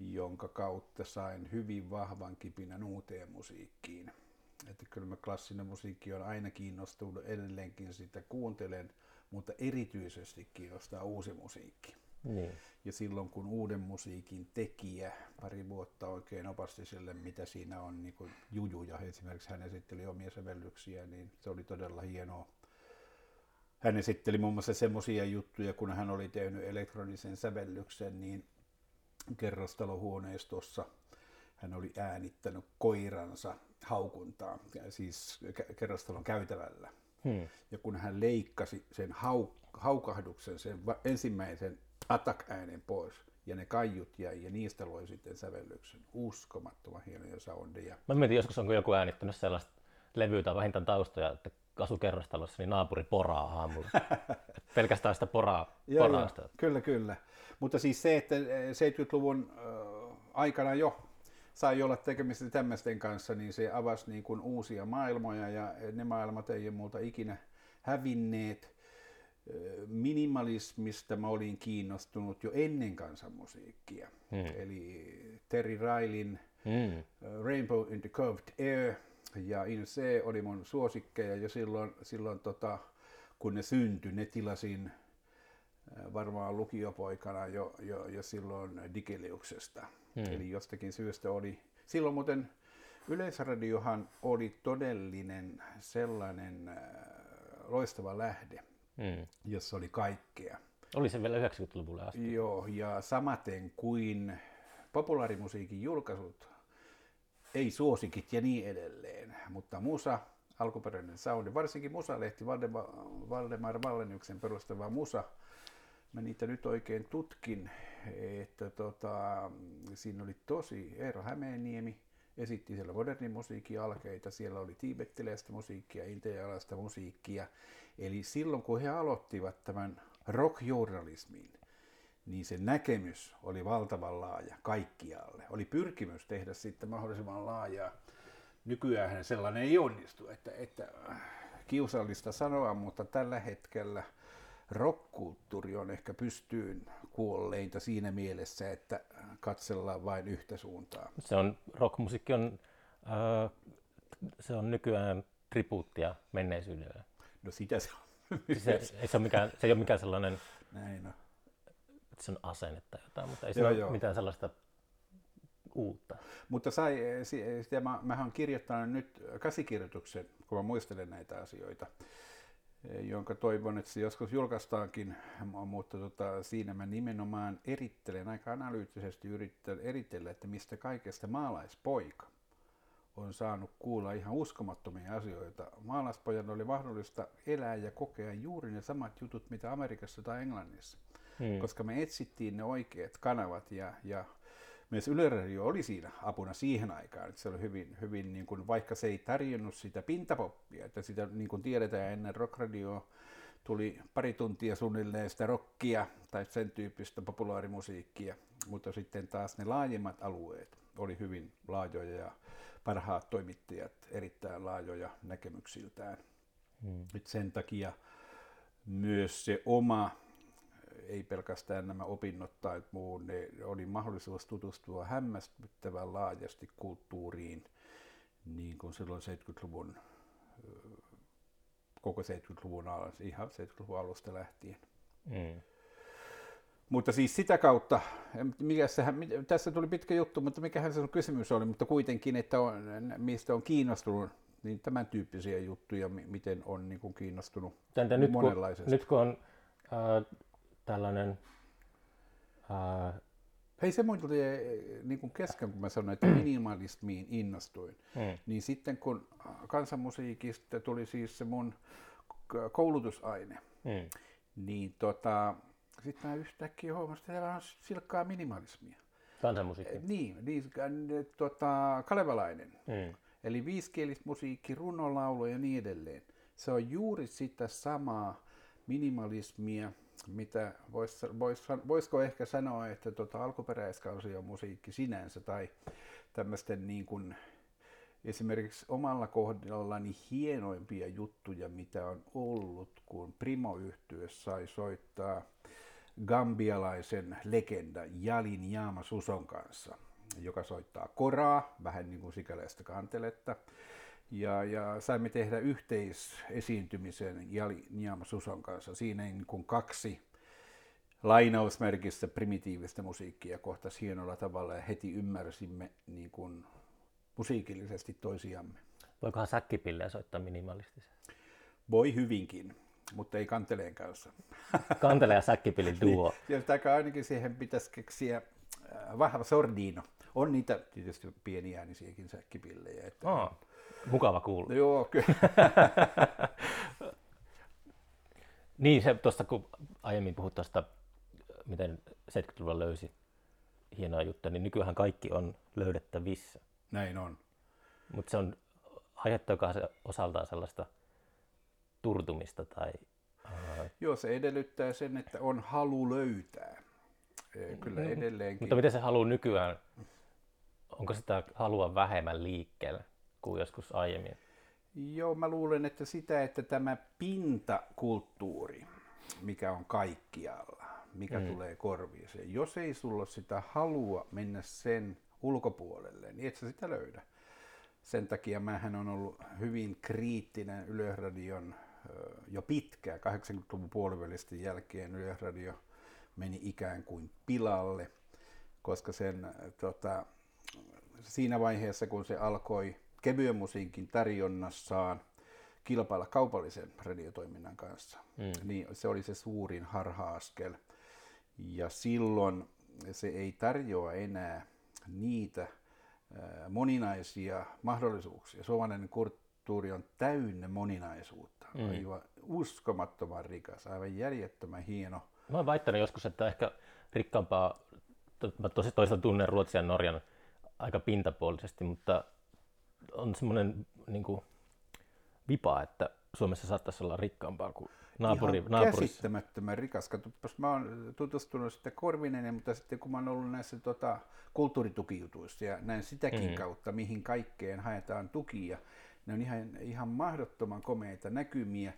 Speaker 1: jonka kautta sain hyvin vahvan kipinän uuteen musiikkiin. Että kyllä mä klassinen musiikki on aina kiinnostunut, edelleenkin sitä kuuntelen, mutta erityisesti kiinnostaa uusi musiikki.
Speaker 2: Niin.
Speaker 1: Ja silloin kun uuden musiikin tekijä pari vuotta oikein opasti sille, mitä siinä on, niin kuin Jujuja esimerkiksi hän esitteli omia sävellyksiä, niin se oli todella hienoa. Hän esitteli muun muassa semmoisia juttuja, kun hän oli tehnyt elektronisen sävellyksen, niin kerrostalohuoneistossa hän oli äänittänyt koiransa haukuntaa, siis kerrostalon käytävällä.
Speaker 2: Hmm.
Speaker 1: Ja kun hän leikkasi sen hau, haukahduksen, sen ensimmäisen attack-äänen pois, ja ne kaiut jäi, ja niistä loi sitten sävellyksen. Uskomattoman hienoja soundeja.
Speaker 2: Mä mietin joskus, onko joku äänittänyt sellaista levyä tai vähintään taustoja, että asu kerrostalossa, niin naapuri poraa aamulla. Pelkästään sitä poraa,
Speaker 1: Joo, joo, kyllä, kyllä. Mutta siis se, että eh, 70-luvun äh, aikana jo sai olla tekemistä tämmöisten kanssa, niin se avasi niin kuin uusia maailmoja ja ne maailmat ei ole multa ikinä hävinneet. Minimalismista mä olin kiinnostunut jo ennen kansanmusiikkia.
Speaker 2: Hmm.
Speaker 1: Eli Terry Railin
Speaker 2: Mm.
Speaker 1: ö, Rainbow in the Curved Air ja In C oli mun suosikkeja ja silloin, silloin tota, kun ne syntyi, ne tilasin ö, varmaan lukiopoikana jo, jo, jo silloin Digeliuksesta.
Speaker 2: Hmm.
Speaker 1: Eli jostakin syystä oli, silloin muuten Yleisradiohan oli todellinen sellainen äh, loistava lähde,
Speaker 2: Mm.
Speaker 1: jossa oli kaikkea.
Speaker 2: Oli se vielä 90-luvulle asti.
Speaker 1: Joo, ja samaten kuin populaarimusiikin julkaisut, ei suosikit ja niin edelleen, mutta musa, alkuperäinen soundi, varsinkin musalehti Valdemar, Vallenyksen perustava musa, mä niitä nyt oikein tutkin, että tota, siinä oli tosi, Eero Hämeeniemi esitti siellä modernin musiikin alkeita, siellä oli tiibettiläistä musiikkia, intialaista musiikkia, eli silloin kun he aloittivat tämän rockjournalismin, niin se näkemys oli valtavan laaja kaikkialle. Oli pyrkimys tehdä sitten mahdollisimman laajaa. Nykyään sellainen ei onnistu, että, että äh, kiusallista sanoa, mutta tällä hetkellä rockkulttuuri on ehkä pystyyn kuolleinta siinä mielessä, että katsellaan vain yhtä suuntaa.
Speaker 2: Se on, rockmusiikki on, äh, se on nykyään tribuuttia menneisyydelle.
Speaker 1: No sitä se on.
Speaker 2: Se, ei se, ole mikään, se ei ole mikään sellainen,
Speaker 1: Näin on.
Speaker 2: se on asennetta jotain, mutta ei se
Speaker 1: Joo,
Speaker 2: ole
Speaker 1: joo.
Speaker 2: mitään sellaista uutta.
Speaker 1: Mutta sai, si- sitä mä, mähän olen kirjoittanut nyt käsikirjoituksen, kun mä muistelen näitä asioita, eh, jonka toivon, että se joskus julkaistaankin, mutta tota, siinä mä nimenomaan erittelen, aika analyyttisesti yrittelen eritellä, että mistä kaikesta maalaispoika on saanut kuulla ihan uskomattomia asioita. Maalaispojan oli mahdollista elää ja kokea juuri ne samat jutut, mitä Amerikassa tai Englannissa
Speaker 2: Hmm.
Speaker 1: koska me etsittiin ne oikeat kanavat ja, ja myös Yle Radio oli siinä apuna siihen aikaan, että se oli hyvin, hyvin niin kuin, vaikka se ei tarjonnut sitä pintapoppia, että sitä niin kuin tiedetään ennen rockradioa tuli pari tuntia suunnilleen sitä rockia tai sen tyyppistä populaarimusiikkia, mutta sitten taas ne laajemmat alueet oli hyvin laajoja ja parhaat toimittajat erittäin laajoja näkemyksiltään.
Speaker 2: Hmm.
Speaker 1: Nyt sen takia myös se oma, ei pelkästään nämä opinnot tai muu, ne oli mahdollisuus tutustua hämmästyttävän laajasti kulttuuriin, niin kuin silloin 70-luvun, ö, koko 70-luvun alusta, ihan 70-luvun alusta lähtien.
Speaker 2: Hmm.
Speaker 1: Mutta siis sitä kautta, mikä sehän, tässä tuli pitkä juttu, mutta mikähän se sun kysymys oli, mutta kuitenkin, että on, mistä on kiinnostunut, niin tämän tyyppisiä juttuja, mi- miten on niin kuin kiinnostunut
Speaker 2: Entä nyt, kun, nyt kun on äh, tällainen, äh,
Speaker 1: Hei se muuten niin kuin kesken, kun mä sanoin, että minimalismiin innostuin,
Speaker 2: hmm.
Speaker 1: niin sitten kun kansanmusiikista tuli siis se mun koulutusaine,
Speaker 2: Hmm.
Speaker 1: niin tota, sitten mä yhtäkkiä huomasin, että täällä on silkkaa minimalismia.
Speaker 2: Kansanmusiikki.
Speaker 1: Niin, niin äh, tota, kalevalainen.
Speaker 2: Mm.
Speaker 1: Eli viiskielismusiikki, runolaulu ja niin edelleen. Se on juuri sitä samaa minimalismia, mitä vois, vois, voisiko ehkä sanoa, että tota alkuperäiskansion musiikki sinänsä tai tämmöisten niin kuin, esimerkiksi omalla kohdallani hienoimpia juttuja, mitä on ollut, kun primo sai soittaa gambialaisen legenda Jalin Jaama Suson kanssa, joka soittaa koraa, vähän niin kuin sikäläistä kanteletta. Ja, ja saimme tehdä yhteisesiintymisen Jali Niama Suson kanssa. Siinä niin kuin kaksi lainausmerkissä primitiivistä musiikkia kohtasi hienolla tavalla ja heti ymmärsimme niin kuin musiikillisesti toisiamme.
Speaker 2: Voikohan säkkipillejä soittaa minimalistisesti?
Speaker 1: Voi hyvinkin, mutta ei kanteleen kanssa.
Speaker 2: Kantele ja säkkipillin duo.
Speaker 1: niin, ja ainakin siihen pitäisi keksiä äh, vahva sordino. On niitä tietysti pieniäänisiäkin säkkipillejä. Että
Speaker 2: oh, mukava kuulla.
Speaker 1: Joo, kyllä.
Speaker 2: niin, se tuosta kun aiemmin puhut tuosta, miten 70-luvulla löysi hienoa juttuja, niin nykyään kaikki on löydettävissä.
Speaker 1: Näin on.
Speaker 2: Mutta se on, aiheuttaako se osaltaan sellaista turtumista tai...
Speaker 1: Joo, se edellyttää sen, että on halu löytää. Kyllä mm. edelleenkin.
Speaker 2: Mutta miten se halu nykyään, onko sitä halua vähemmän liikkeellä kuin joskus aiemmin?
Speaker 1: Joo, mä luulen, että sitä, että tämä pintakulttuuri, mikä on kaikkialla, mikä mm. tulee korviin, jos ei sulla sitä halua mennä sen ulkopuolelle, niin et sä sitä löydä. Sen takia mähän on ollut hyvin kriittinen Yleisradion jo pitkään, 80-luvun puolivälisten jälkeen Yleisradio meni ikään kuin pilalle, koska sen, tota, siinä vaiheessa, kun se alkoi kevyen musiikin tarjonnassaan kilpailla kaupallisen radiotoiminnan kanssa, mm. niin se oli se suurin harha-askel. Ja silloin se ei tarjoa enää niitä moninaisia mahdollisuuksia. Suomalainen kulttuuri on täynnä moninaisuutta, mm. aivan uskomattoman rikas, aivan järjettömän hieno.
Speaker 2: Mä oon väittänyt joskus, että ehkä rikkaampaa, mä tosi toisaalta tunnen Ruotsin ja Norjan aika pintapuolisesti, mutta on semmoinen niin kuin, vipa, että Suomessa saattaisi olla rikkaampaa kuin naapuri,
Speaker 1: Ihan naapurissa. käsittämättömän rikas. Katsopas, mä oon tutustunut sitten Korvinen, mutta sitten kun mä oon ollut näissä tota, kulttuuritukijutuissa ja näin sitäkin mm. kautta, mihin kaikkeen haetaan tukia, ne on ihan, ihan mahdottoman komeita näkymiä.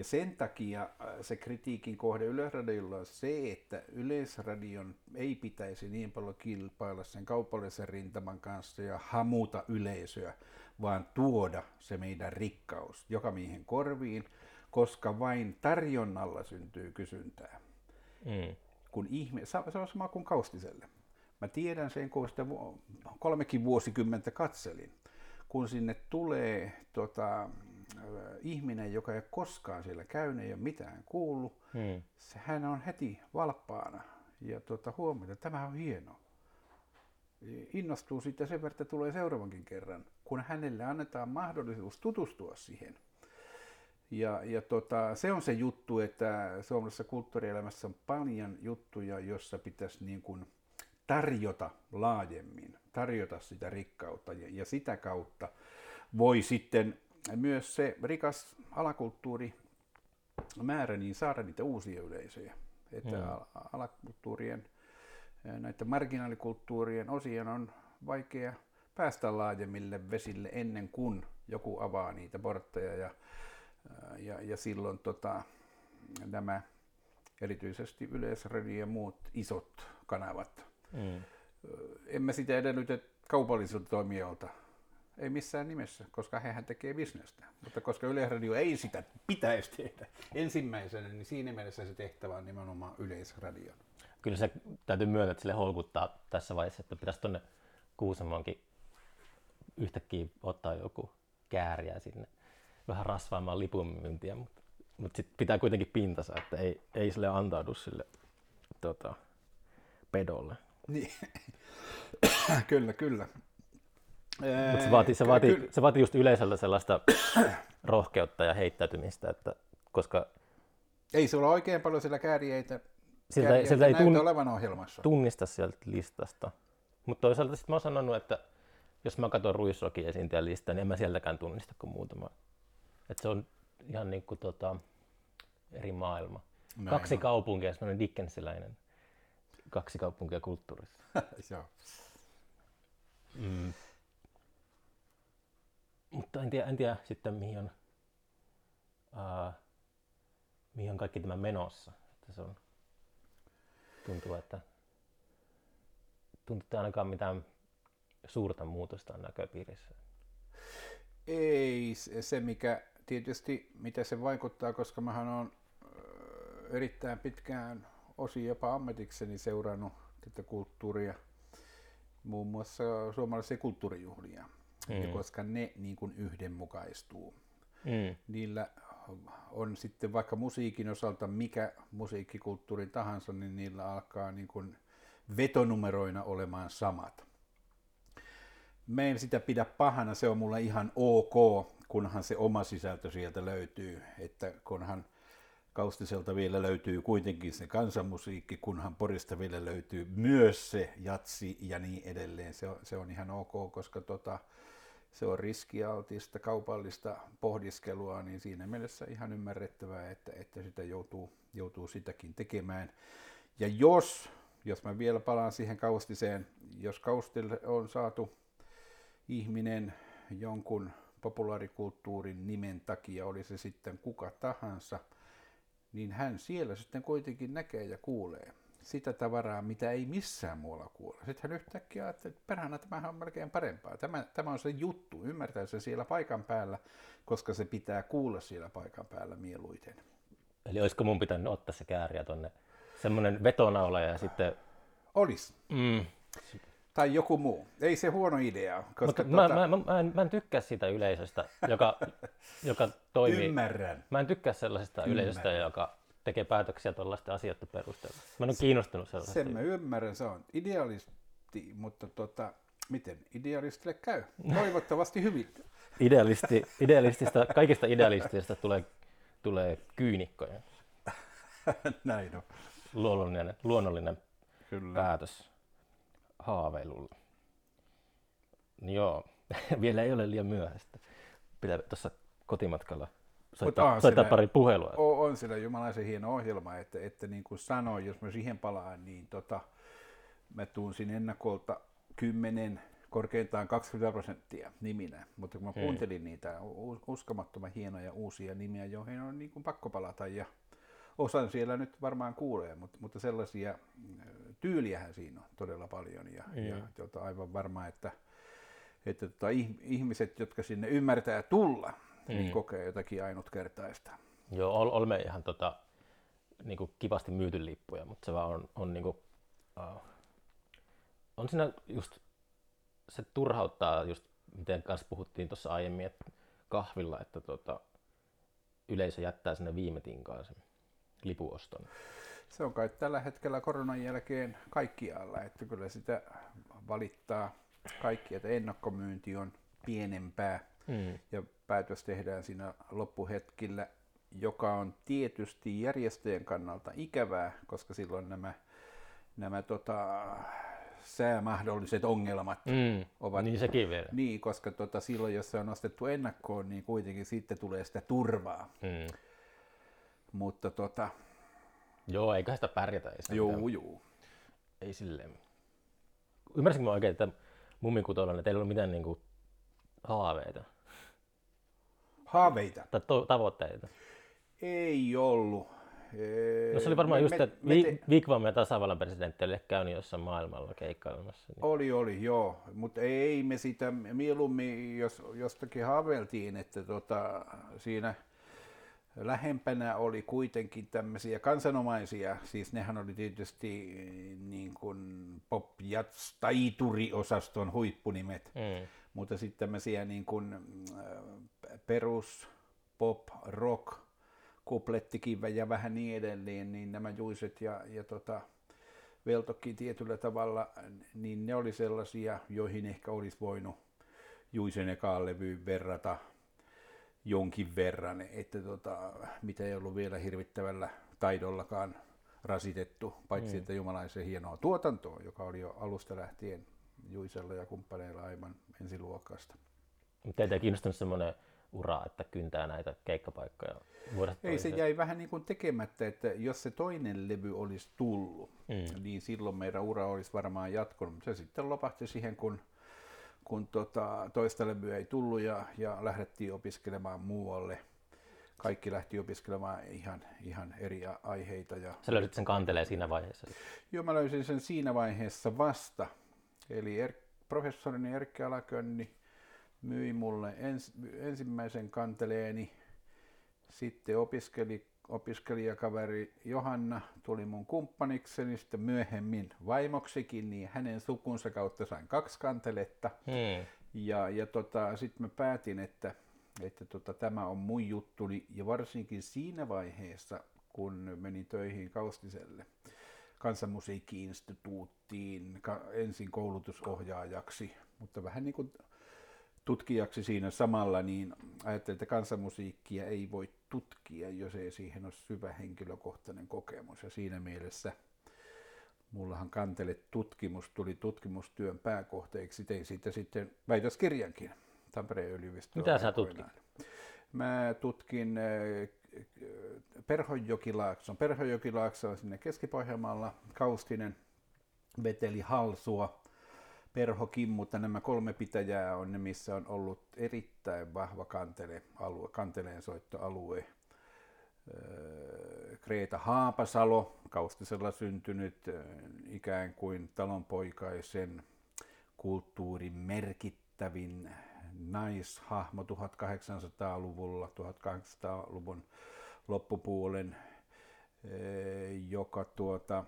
Speaker 1: Ja sen takia äh, se kritiikin kohde Yleisradiolla on se, että Yleisradion ei pitäisi niin paljon kilpailla sen kaupallisen rintaman kanssa ja hamuta yleisöä, vaan tuoda se meidän rikkaus joka miehen korviin, koska vain tarjonnalla syntyy kysyntää. Mm. Kun ihme, se on sama kuin Kaustiselle. Mä tiedän sen, kun sitä kolmekin vuosikymmentä katselin. Kun sinne tulee tota, ihminen, joka ei ole koskaan siellä käynyt, ei ole mitään kuullut, hmm. hän on heti valppaana ja tuota, huomioon, että tämä on hieno. Innostuu sitten sen verran, että tulee seuraavankin kerran, kun hänelle annetaan mahdollisuus tutustua siihen. Ja, ja tota, se on se juttu, että suomalaisessa kulttuurielämässä on paljon juttuja, joissa pitäisi niin kuin tarjota laajemmin, tarjota sitä rikkautta ja, ja sitä kautta voi sitten myös se rikas alakulttuuri määrä niin saada niitä uusia yleisöjä. Että mm. alakulttuurien, näiden marginaalikulttuurien osien on vaikea päästä laajemmille vesille ennen kuin joku avaa niitä portteja ja, ja, ja silloin tota, nämä erityisesti Yleisradio ja muut isot kanavat. Mm. Emme sitä edellytä kaupallisilta toimijoilta ei missään nimessä, koska hehän tekee bisnestä. Mutta koska Yleisradio ei sitä pitäisi tehdä ensimmäisenä, niin siinä mielessä se tehtävä on nimenomaan Yleisradio.
Speaker 2: Kyllä se täytyy myöntää, että sille holkuttaa tässä vaiheessa, että pitäisi tuonne Kuusamoonkin yhtäkkiä ottaa joku kääriä sinne vähän rasvaamaan lipunmyyntiä, mutta, mutta sitten pitää kuitenkin pintansa, että ei, ei sille antaudu sille tota, pedolle.
Speaker 1: Niin. kyllä, kyllä.
Speaker 2: Se vaatii, se, vaatii, se vaatii just yleisöltä sellaista rohkeutta ja heittäytymistä, että koska...
Speaker 1: Ei sulla oikein paljon siellä kääriäitä,
Speaker 2: siltä, siltä ei tun,
Speaker 1: olevan ohjelmassa.
Speaker 2: tunnista sieltä listasta. Mutta toisaalta sitten mä oon sanonut, että jos mä katson Ruisrokin esiintyjälistaa, niin en mä sieltäkään tunnista kuin muutama. Että se on ihan niin kuin tota, eri maailma.
Speaker 1: Näin
Speaker 2: kaksi
Speaker 1: on.
Speaker 2: kaupunkia, semmoinen Dickensiläinen. Kaksi kaupunkia kulttuurissa.
Speaker 1: Joo.
Speaker 2: Mm. Mutta en tiedä, en tiedä sitten mihin on, uh, mihin on kaikki tämä menossa. Että se on, tuntuu, että tuntuu, että ainakaan mitään suurta muutosta on näköpiirissä.
Speaker 1: Ei se- se, mikä tietysti, mitä se vaikuttaa, koska mähän on erittäin pitkään osin jopa ammatikseni seurannut tätä kulttuuria, muun muassa suomalaisia kulttuurijuhlia, mm. ja koska ne niin kuin yhdenmukaistuu.
Speaker 2: Mm.
Speaker 1: Niillä on sitten vaikka musiikin osalta mikä musiikkikulttuuri tahansa, niin niillä alkaa niin kuin vetonumeroina olemaan samat. Mä en sitä pidä pahana, se on mulle ihan ok, kunhan se oma sisältö sieltä löytyy, että kunhan Kaustiselta vielä löytyy kuitenkin se kansanmusiikki, kunhan Porista vielä löytyy myös se jatsi ja niin edelleen. Se on, se on ihan ok, koska tota, se on riskialtista kaupallista pohdiskelua, niin siinä mielessä ihan ymmärrettävää, että, että sitä joutuu, joutuu sitäkin tekemään. Ja jos, jos mä vielä palaan siihen kaustiseen, jos kaustille on saatu ihminen jonkun populaarikulttuurin nimen takia, oli se sitten kuka tahansa, niin hän siellä sitten kuitenkin näkee ja kuulee sitä tavaraa, mitä ei missään muualla kuule. Sitten hän yhtäkkiä ajattelee, että perhana tämähän on melkein parempaa. Tämä, tämä on se juttu, ymmärtää se siellä paikan päällä, koska se pitää kuulla siellä paikan päällä mieluiten.
Speaker 2: Eli olisiko mun pitänyt ottaa se kääriä tonne, semmoinen vetonaula ja sitten...
Speaker 1: Olis.
Speaker 2: Mm.
Speaker 1: Tai joku muu. Ei se huono idea. Koska
Speaker 2: Mutta
Speaker 1: tota,
Speaker 2: mä, mä, mä, en, mä en tykkää siitä yleisöstä, joka, joka toimii.
Speaker 1: Ymmärrän.
Speaker 2: Mä en tykkää sellaisesta yleisöstä, joka tekee päätöksiä tuollaisten asioiden perusteella. Mä en ole kiinnostunut sellaisesta.
Speaker 1: Sen mä ymmärrän, se on idealisti, mutta tota, miten idealistille käy? Toivottavasti hyvin.
Speaker 2: Idealisti, idealistista, kaikista idealistista tulee, tulee kyynikkoja.
Speaker 1: Näin on.
Speaker 2: Luonnollinen, luonnollinen
Speaker 1: Kyllä.
Speaker 2: päätös haaveilulle. Niin joo, vielä ei ole liian myöhäistä. Pitää tuossa kotimatkalla soittaa,
Speaker 1: on
Speaker 2: soittaa pari puhelua.
Speaker 1: O- on sillä jumalaisen hieno ohjelma, että, että niin kuin sanoin, jos mä siihen palaan, niin tota, mä tunsin ennakolta 10, korkeintaan 20 prosenttia niminä, mutta kun mä kuuntelin niitä u- uskomattoman hienoja uusia nimiä, joihin on niin kuin pakko palata ja osan siellä nyt varmaan kuulee, mutta, mutta sellaisia mm, tyyliähän siinä on todella paljon ja, ja tota, aivan varma, että, että tota, ih- ihmiset, jotka sinne ymmärtää tulla, niin kokee jotakin ainutkertaista.
Speaker 2: Joo, ol, olemme ihan tota, niinku kivasti myyty lippuja, mutta se vaan on, on niinku, uh, on siinä just, se turhauttaa just, miten kanssa puhuttiin tuossa aiemmin, että kahvilla, että tota, yleisö jättää sinne viime tinkaan sen lipuoston.
Speaker 1: Se on kai tällä hetkellä koronan jälkeen kaikkialla, että kyllä sitä valittaa kaikki, että ennakkomyynti on pienempää
Speaker 2: Mm.
Speaker 1: ja päätös tehdään siinä loppuhetkillä, joka on tietysti järjestöjen kannalta ikävää, koska silloin nämä, nämä tota, säämahdolliset ongelmat
Speaker 2: Mm.
Speaker 1: ovat
Speaker 2: Niin sekin vielä.
Speaker 1: niin, koska tota, silloin jos se on ostettu ennakkoon, niin kuitenkin sitten tulee sitä turvaa.
Speaker 2: Mm.
Speaker 1: Mutta tota,
Speaker 2: Joo, eiköhän sitä pärjätä. Ei, sitä
Speaker 1: juu,
Speaker 2: mitään-
Speaker 1: juu.
Speaker 2: ei silleen. Ymmärsinkö mä oikein, että mummikutolla teillä ei ollut mitään niinku haaveita
Speaker 1: Haaveita.
Speaker 2: tai to- tavoitteita?
Speaker 1: Ei ollut.
Speaker 2: No se oli varmaan
Speaker 1: Me-
Speaker 2: just, että
Speaker 1: me te-
Speaker 2: tasavallan presidentti oli käynyt jossain maailmalla keikkailemassa. Niin.
Speaker 1: Oli, oli, joo. Mutta ei me sitä mieluummin, jos jostakin haaveiltiin, että tota, siinä lähempänä oli kuitenkin tämmöisiä kansanomaisia, siis nehän oli tietysti eh, niin kuin pop jats taituri-osaston huippunimet,
Speaker 2: Mm.
Speaker 1: mutta sitten tämmöisiä niin kuin äh, perus pop, rock, kuplettikivä ja vähän niin edelleen, niin nämä Juiset ja, ja tota, Veltokki tietyllä tavalla, niin ne oli sellaisia, joihin ehkä olisi voinut Juisen ekaan levyyn verrata jonkin verran, että tota, mitä ei ollut vielä hirvittävällä taidollakaan rasitettu, paitsi että jumalaisen hienoa tuotantoa, joka oli jo alusta lähtien Juisella ja kumppaneilla aivan ensiluokasta.
Speaker 2: Teitä ei kiinnostanut semmoinen ura, että kyntää näitä keikkapaikkoja vuodesta
Speaker 1: Ei, se jäi vähän niin kuin tekemättä, että jos se toinen levy olisi tullut, mm. niin silloin meidän ura olisi varmaan jatkunut. Se sitten lopahti siihen, kun, kun tota, toista levyä ei tullut ja, ja lähdettiin opiskelemaan muualle. Kaikki lähti opiskelemaan ihan, ihan eri aiheita. Ja...
Speaker 2: Sä löysit sen kantelee siinä vaiheessa?
Speaker 1: Joo, mä löysin sen siinä vaiheessa vasta. Eli er, professorini Erkki Alakönni myi mulle ens, ensimmäisen kanteleeni. Sitten opiskeli, opiskelijakaveri Johanna tuli mun kumppanikseni, sitten myöhemmin vaimoksikin, niin hänen sukunsa kautta sain kaksi kanteletta. Hmm. Ja, ja tota, sitten mä päätin, että, että tota, tämä on mun juttuni, ja varsinkin siinä vaiheessa, kun menin töihin Kaustiselle kansanmusiikki-instituuttiin ka- ensin koulutusohjaajaksi, mutta vähän niin kuin tutkijaksi siinä samalla, niin ajattelin, että kansanmusiikkia ei voi tutkia, jos ei siihen ole syvä henkilökohtainen kokemus. Ja siinä mielessä mullahan kantele tutkimus tuli tutkimustyön pääkohteeksi. Tein siitä sitten väitöskirjankin Tampereen yliopistolla.
Speaker 2: Mitä sä tutkit?
Speaker 1: Mä tutkin äh, Perhojokilaakson. Perhojokilaakso on sinne Keski-Pohjanmaalla. Kaustinen veteli halsua Perho Kimmutta, nämä kolme pitäjää on ne, missä on ollut erittäin vahva kantele, alue, kanteleen soittoalue. Kreeta Haapasalo, Kaustisella syntynyt ikään kuin talonpoikaisen kulttuurin merkittävin naishahmo 1800-luvulla, 1800-luvun loppupuolen, joka, tuota,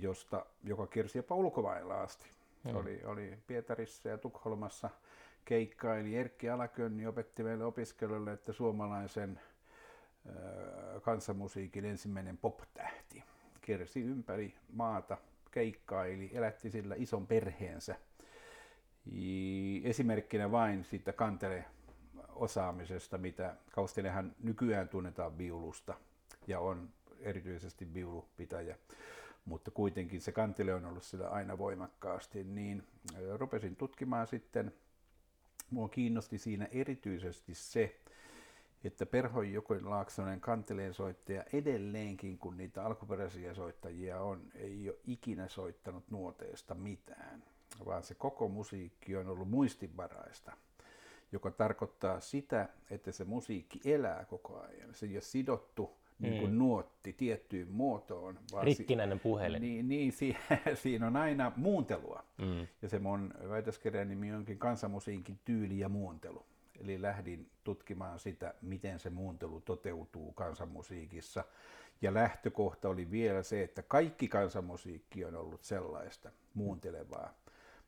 Speaker 1: josta, joka kiersi jopa ulkomailla asti Hmm. Oli, oli Pietarissa ja Tukholmassa keikkaili. Erkki Alakönni opetti meille opiskelijoille, että suomalaisen äh, kansanmusiikin ensimmäinen pop-tähti. Kiersi ympäri maata, keikkaili, elätti sillä ison perheensä. Esimerkkinä vain siitä kantele osaamisesta, mitä Kaustinehan nykyään tunnetaan viulusta ja on erityisesti viulupitäjä mutta kuitenkin se kantele on ollut sillä aina voimakkaasti, niin rupesin tutkimaan sitten, mua kiinnosti siinä erityisesti se, että Perho Jokon Laaksonen kanteleen soittaja edelleenkin, kun niitä alkuperäisiä soittajia on, ei ole ikinä soittanut nuoteesta mitään, vaan se koko musiikki on ollut muistinvaraista, joka tarkoittaa sitä, että se musiikki elää koko ajan. Se ei ole sidottu niin kuin mm. nuotti tiettyyn muotoon.
Speaker 2: Vaan Rikkinäinen puhelin.
Speaker 1: Niin, niin si, siinä on aina muuntelua. Mm. Ja se mun väitöskirjan nimi onkin kansanmusiikin tyyli ja muuntelu. Eli lähdin tutkimaan sitä, miten se muuntelu toteutuu kansanmusiikissa. Ja lähtökohta oli vielä se, että kaikki kansanmusiikki on ollut sellaista muuntelevaa.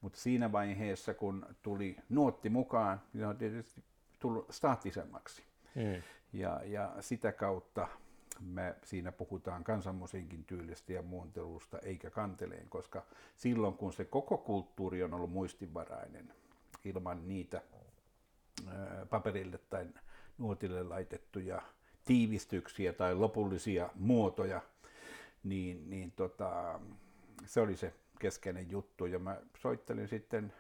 Speaker 1: Mutta siinä vaiheessa, kun tuli nuotti mukaan, niin on tietysti tullut staattisemmaksi. Mm. Ja, ja sitä kautta me siinä puhutaan kansanmusiikin tyylistä ja muuntelusta eikä kanteleen, koska silloin kun se koko kulttuuri on ollut muistinvarainen ilman niitä paperille tai nuotille laitettuja tiivistyksiä tai lopullisia muotoja, niin, niin tota, se oli se keskeinen juttu. Ja mä soittelin sitten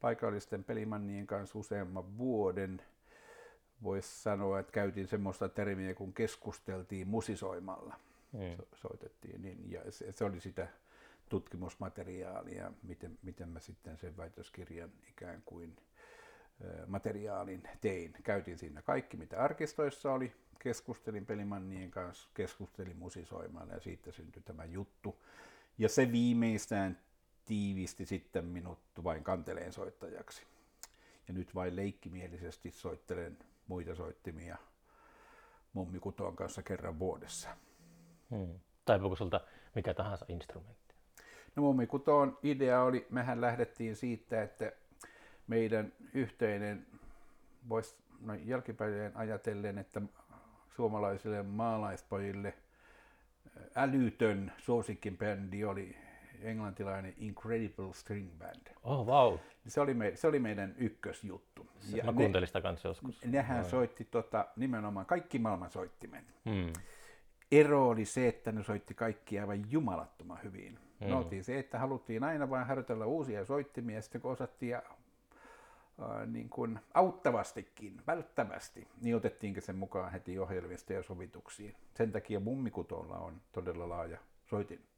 Speaker 1: paikallisten pelimannien kanssa useamman vuoden – voisi sanoa, että käytiin semmoista termiä, kun keskusteltiin musisoimalla. Mm. So, soitettiin, niin, ja se, se oli sitä tutkimusmateriaalia, miten, miten mä sitten sen väitöskirjan ikään kuin materiaalin tein. Käytin siinä kaikki, mitä arkistoissa oli, keskustelin pelimannien kanssa, keskustelin musisoimalla ja siitä syntyi tämä juttu. Ja se viimeistään tiivisti sitten minut vain kanteleen soittajaksi. Ja nyt vain leikkimielisesti soittelen muita soittimia mummikutoon kanssa kerran vuodessa.
Speaker 2: Hmm. Taipuuko sulta mikä tahansa instrumentti?
Speaker 1: No mummikutoon idea oli, mehän lähdettiin siitä, että meidän yhteinen, voisi no jälkipäin ajatellen, että suomalaisille maalaispojille älytön suosikkin bändi oli englantilainen Incredible String Band.
Speaker 2: Oh, wow.
Speaker 1: Se oli, me, se oli meidän ykkösjuttu.
Speaker 2: Ja Mä kuuntelin sitä kanssa joskus.
Speaker 1: Nehän no. soitti tota, nimenomaan kaikki maailman soittimet. Hmm. Ero oli se, että ne soitti kaikki aivan jumalattoman hyvin. Mm. Me oltiin se, että haluttiin aina vain harjoitella uusia soittimia, ja sitten kun osattiin ja, äh, niin kuin auttavastikin, välttävästi, niin otettiinkin sen mukaan heti ohjelmista ja sovituksiin. Sen takia mummikutolla on todella laaja soitin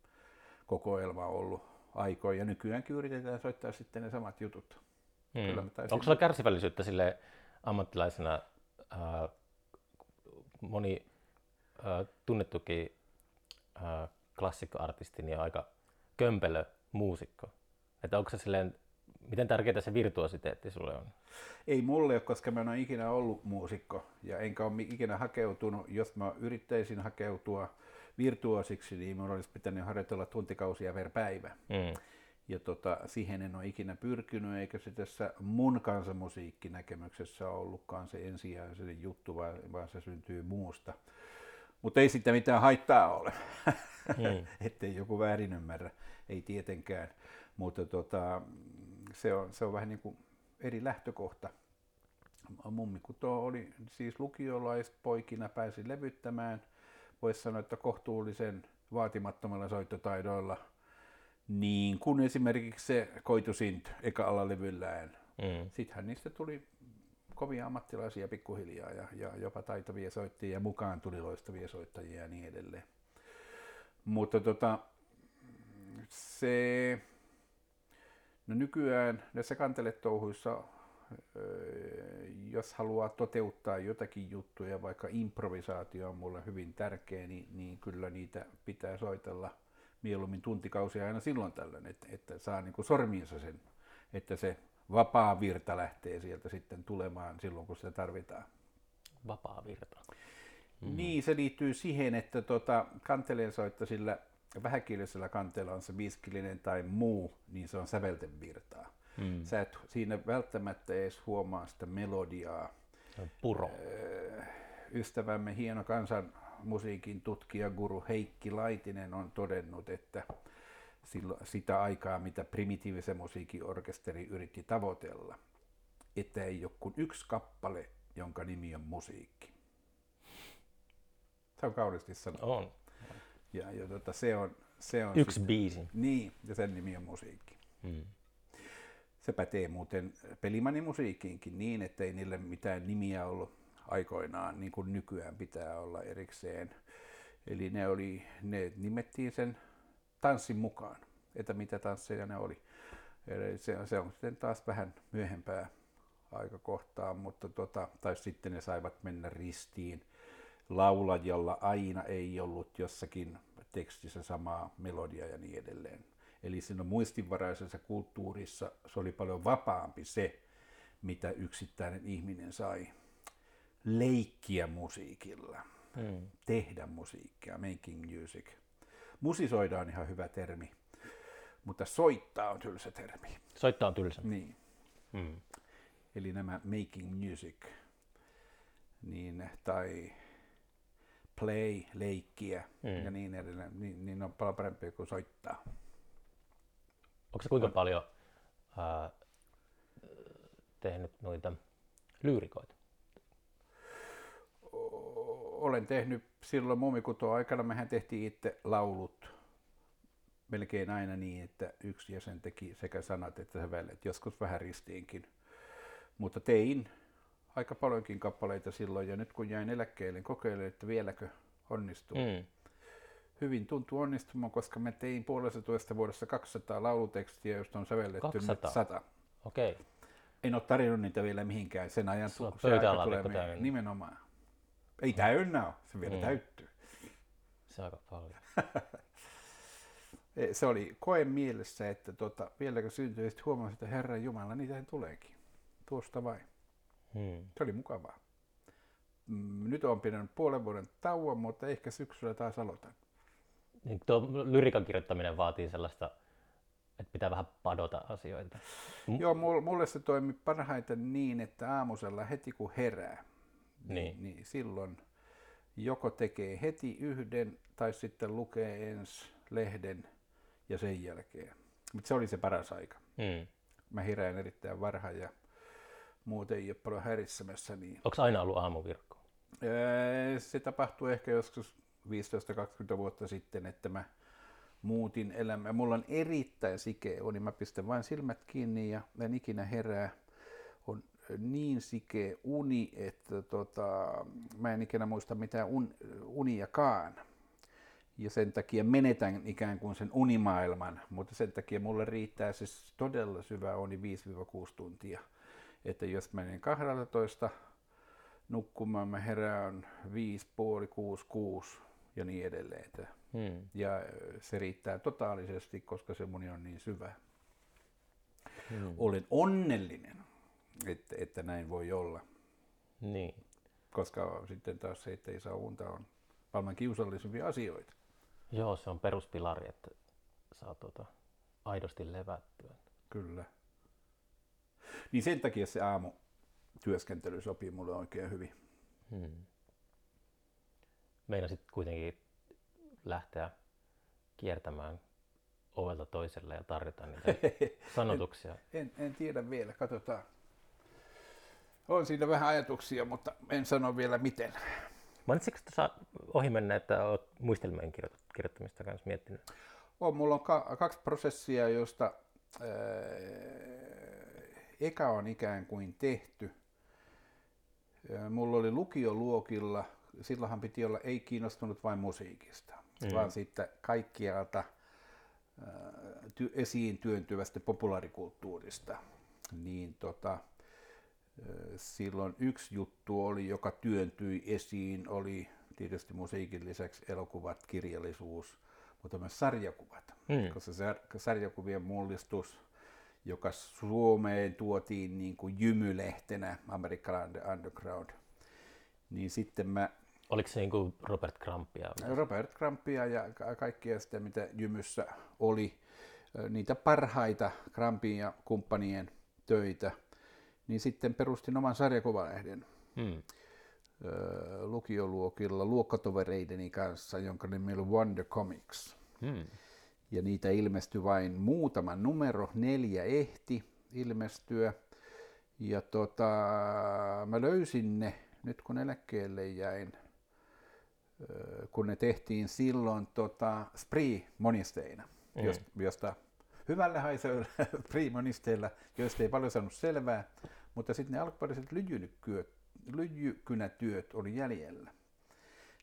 Speaker 1: kokoelma ollut aikoja, ja nykyäänkin yritetään soittaa sitten ne samat jutut.
Speaker 2: Mm. Kyllä Onko sulla kärsivällisyyttä sille ammattilaisena äh, moni äh, tunnettukin äh, klassikkoartisti niin aika kömpelö muusikko. Että onko se silleen, miten tärkeää se virtuositeetti sulle on?
Speaker 1: Ei mulle ole, koska mä en ole ikinä ollut muusikko ja enkä ole ikinä hakeutunut. Jos mä yrittäisin hakeutua virtuosiksi, niin mun olisi pitänyt harjoitella tuntikausia per päivä. Mm. Ja tota, siihen en ole ikinä pyrkinyt, eikä se tässä mun kansanmusiikkinäkemyksessä ollutkaan se ensisijainen juttu, vaan, vaan se syntyy muusta. Mutta ei sitä mitään haittaa ole, hmm. ettei joku väärin ymmärrä, ei tietenkään. Mutta tota, se, on, se on vähän niin kuin eri lähtökohta. Mummikuto oli siis lukiolaispoikina pääsi levyttämään, voisi sanoa, että kohtuullisen vaatimattomalla soittotaidoilla, niin kuin esimerkiksi se Koitusint eka alalevyllään. Mm. Sittenhän niistä tuli kovia ammattilaisia pikkuhiljaa ja, ja jopa taitavia soittajia, mukaan tuli loistavia soittajia ja niin edelleen. Mutta tota, se, no nykyään näissä kanteletouhuissa, jos haluaa toteuttaa jotakin juttuja, vaikka improvisaatio on mulle hyvin tärkeä, niin, niin kyllä niitä pitää soitella mieluummin tuntikausia aina silloin tällöin, että, että saa niin kuin sormiinsa sen, että se vapaa virta lähtee sieltä sitten tulemaan silloin, kun sitä tarvitaan.
Speaker 2: Vapaa virta.
Speaker 1: Mm. Niin, se liittyy siihen, että tota, kanteleen soitto sillä vähäkielisellä kanteella on se viiskilinen tai muu, niin se on sävelten virtaa. Mm. Sä et siinä välttämättä edes huomaa sitä melodiaa.
Speaker 2: Puro.
Speaker 1: Ystävämme hieno kansan musiikin tutkija guru Heikki Laitinen on todennut, että sitä aikaa, mitä primitiivisen musiikin orkesteri yritti tavoitella, että ei ole kuin yksi kappale, jonka nimi on musiikki. Se on kauniisti sanottu.
Speaker 2: On.
Speaker 1: Ja, ja tota, se on, se on
Speaker 2: Yksi sitten, biisi.
Speaker 1: Niin, ja sen nimi on musiikki. Hmm. Se pätee muuten pelimanimusiikkiinkin niin, että ei niille mitään nimiä ollut aikoinaan, niin kuin nykyään pitää olla erikseen. Eli ne, oli, ne nimettiin sen tanssin mukaan, että mitä tansseja ne oli. Eli se, se on sitten taas vähän myöhempää aikakohtaa, mutta tota, tai sitten ne saivat mennä ristiin laulajalla aina ei ollut jossakin tekstissä samaa melodia ja niin edelleen. Eli siinä muistinvaraisessa kulttuurissa se oli paljon vapaampi se, mitä yksittäinen ihminen sai leikkiä musiikilla, hmm. tehdä musiikkia, making music. Musisoida on ihan hyvä termi, mutta soittaa on tylsä termi.
Speaker 2: Soittaa on tylsä.
Speaker 1: Niin. Hmm. Eli nämä making music, niin, tai play, leikkiä hmm. ja niin edelleen, niin, niin on paljon parempi kuin soittaa.
Speaker 2: Onko se kuinka on. paljon ää, tehnyt noita lyyrikoita?
Speaker 1: olen tehnyt silloin muumikutoa aikana, mehän tehtiin itse laulut melkein aina niin, että yksi jäsen teki sekä sanat että sävelet, joskus vähän ristiinkin. Mutta tein aika paljonkin kappaleita silloin ja nyt kun jäin eläkkeelle, niin kokeilen, että vieläkö onnistuu. Mm. Hyvin tuntuu onnistumaan, koska mä tein puolesta vuodessa 200 laulutekstiä, josta on sävelletty 200. nyt 100.
Speaker 2: Okei. Okay.
Speaker 1: En ole tarjonnut niitä vielä mihinkään. Sen ajan
Speaker 2: se aika tulee
Speaker 1: nimenomaan. Ei täynnä ole, se vielä mm. täyttyy.
Speaker 2: Se on aika paljon.
Speaker 1: se oli koe mielessä, että tota, vieläkö syntyy, sitten huomasin, että Herran Jumala, niitähän tuleekin. Tuosta vain. Hmm. Se oli mukavaa. Mm, nyt on pitänyt puolen vuoden tauon, mutta ehkä syksyllä taas aloitan.
Speaker 2: Niin tuo lyrikan kirjoittaminen vaatii sellaista, että pitää vähän padota asioita.
Speaker 1: Joo, mulle se toimi parhaiten niin, että aamusella heti kun herää, niin. niin silloin joko tekee heti yhden tai sitten lukee ensi lehden ja sen jälkeen. Mutta se oli se paras aika. Mm. Mä hirään erittäin varhain ja muuten ei ole paljon häiritsemässä. Niin...
Speaker 2: Onko aina ollut aamuvirkko?
Speaker 1: Se tapahtui ehkä joskus 15-20 vuotta sitten, että mä muutin elämää. Mulla on erittäin sikeä uni. Mä pistän vain silmät kiinni ja en ikinä herää. On niin sikeä uni, että tota, mä en ikinä muista mitään un, uniakaan. Ja sen takia menetän ikään kuin sen unimaailman, mutta sen takia mulle riittää siis todella syvä uni 5-6 tuntia. Että jos menen 12 nukkumaan, mä herään 5, puoli, 6, 6 ja niin edelleen. Hmm. Ja se riittää totaalisesti, koska se muni on niin syvä. Hmm. Olen onnellinen, että, että näin voi olla.
Speaker 2: Niin.
Speaker 1: Koska sitten taas se, että ei saa unta, on maailman kiusallisimpia asioita.
Speaker 2: Joo, se on peruspilari, että saa tuota aidosti levättyä.
Speaker 1: Kyllä. Niin sen takia se aamu työskentely sopii mulle oikein hyvin. Hmm.
Speaker 2: Meinasit kuitenkin lähteä kiertämään ovelta toiselle ja tarjota niitä sanotuksia?
Speaker 1: En, en, en tiedä vielä, katsotaan. On siinä vähän ajatuksia, mutta en sano vielä miten.
Speaker 2: Mainitsitko tuossa ohi mennä, että olet muistelmien kirjoittamista kanssa miettinyt?
Speaker 1: On, mulla on ka- kaksi prosessia, joista ää, eka on ikään kuin tehty. Mulla oli lukioluokilla, silloinhan piti olla ei kiinnostunut vain musiikista, mm. vaan sitten kaikkialta ty- esiin työntyvästä populaarikulttuurista. Niin tota, silloin yksi juttu oli, joka työntyi esiin, oli tietysti musiikin lisäksi elokuvat, kirjallisuus, mutta myös sarjakuvat. Mm. Koska se sarjakuvien mullistus, joka Suomeen tuotiin niin kuin jymylehtenä, American Underground, niin sitten mä
Speaker 2: Oliko se niin kuin Robert Crumpia?
Speaker 1: Robert Crumpia ja kaikkia sitä, mitä Jymyssä oli, niitä parhaita Crumpin ja kumppanien töitä, niin sitten perustin oman sarjakuvalehden hmm. lukioluokilla luokkatovereideni kanssa, jonka nimi oli Wonder Comics. Hmm. Ja niitä ilmestyi vain muutama numero, neljä ehti ilmestyä. Ja tota, mä löysin ne nyt kun eläkkeelle jäin kun ne tehtiin silloin tota, Spree-monisteina, mm. josta, josta hyvällä haisee Spree-monisteilla, joista ei paljon saanut selvää, mutta sitten ne alkuperäiset lyijykynätyöt oli jäljellä.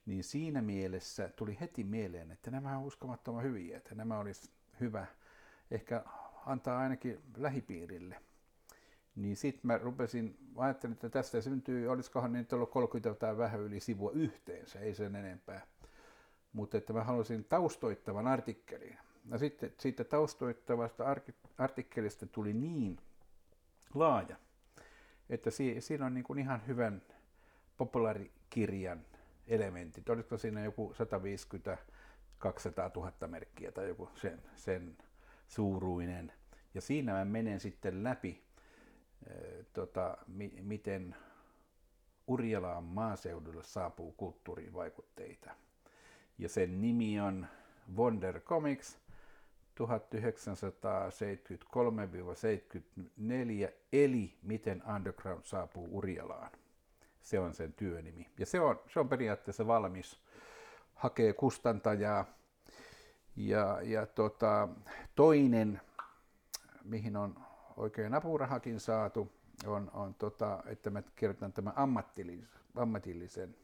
Speaker 1: Niin siinä mielessä tuli heti mieleen, että nämä on uskomattoman hyviä, että nämä olisi hyvä ehkä antaa ainakin lähipiirille – niin sitten mä rupesin, ajattelin, että tästä syntyy, olisikohan nyt ollut 30 tai vähän yli sivua yhteensä, ei sen enempää. Mutta että mä halusin taustoittavan artikkelin. Ja sitten siitä taustoittavasta artikkelista tuli niin laaja, että siinä on niin kuin ihan hyvän populaarikirjan elementit. Olisiko siinä joku 150 200 000 merkkiä tai joku sen, sen suuruinen. Ja siinä mä menen sitten läpi tota, mi, miten Urjalaan maaseudulle saapuu kulttuurivaikutteita. Ja sen nimi on Wonder Comics 1973-74, eli miten underground saapuu Urjalaan. Se on sen työnimi. Ja se on, se on periaatteessa valmis. Hakee kustantajaa. Ja, ja tota, toinen, mihin on oikein apurahakin saatu, on, on tota, että mä kirjoitan tämän ammattilisen, ammatillisen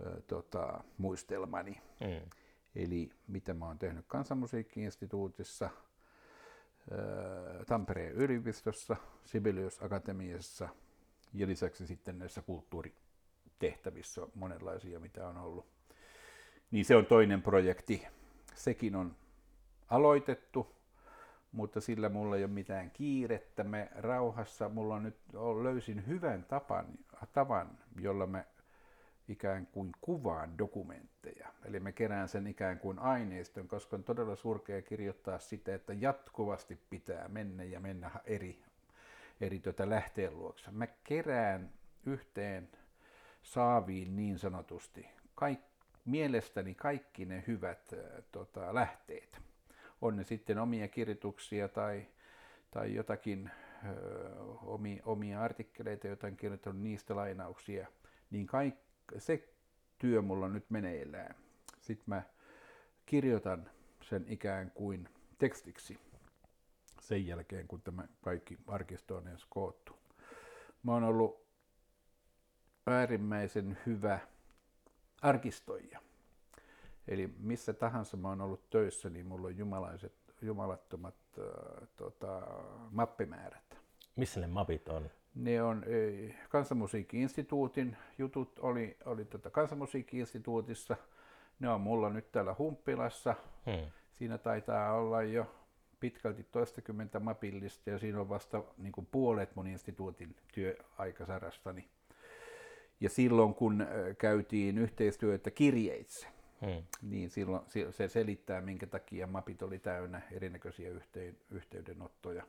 Speaker 1: ö, tota, muistelmani. Mm. Eli mitä mä oon tehnyt Kansanmusiikkiinstituutissa, ö, Tampereen yliopistossa, Sibelius Akatemiassa ja lisäksi sitten näissä kulttuuritehtävissä monenlaisia, mitä on ollut. Niin se on toinen projekti. Sekin on aloitettu, mutta sillä mulla ei ole mitään kiirettä. Me rauhassa, mulla on nyt, löysin hyvän tapan, tavan, jolla me ikään kuin kuvaan dokumentteja. Eli me kerään sen ikään kuin aineiston, koska on todella surkea kirjoittaa sitä, että jatkuvasti pitää mennä ja mennä eri, eri tuota lähteen luokse. Mä kerään yhteen saaviin niin sanotusti kaik, mielestäni kaikki ne hyvät tota, lähteet on ne sitten omia kirjoituksia tai, tai jotakin ö, omia, omia artikkeleita, joita on kirjoittanut niistä lainauksia, niin kaik, se työ mulla on nyt meneillään. Sitten mä kirjoitan sen ikään kuin tekstiksi sen jälkeen, kun tämä kaikki arkisto on edes koottu. Mä oon ollut äärimmäisen hyvä arkistoija. Eli missä tahansa mä oon ollut töissä, niin mulla on jumalaiset, jumalattomat äh, tota, mappimäärät.
Speaker 2: Missä ne mapit on?
Speaker 1: Ne on e, Kansanmusiikki-instituutin jutut, oli, oli tota Kansanmusiikki-instituutissa. Ne on mulla nyt täällä Humppilassa. Hmm. Siinä taitaa olla jo pitkälti toistakymmentä mapillista ja siinä on vasta niin kuin puolet mun instituutin työaikasarastani. Ja silloin kun käytiin yhteistyötä kirjeitse, hmm. niin silloin se selittää, minkä takia mapit oli täynnä erinäköisiä yhteydenottoja.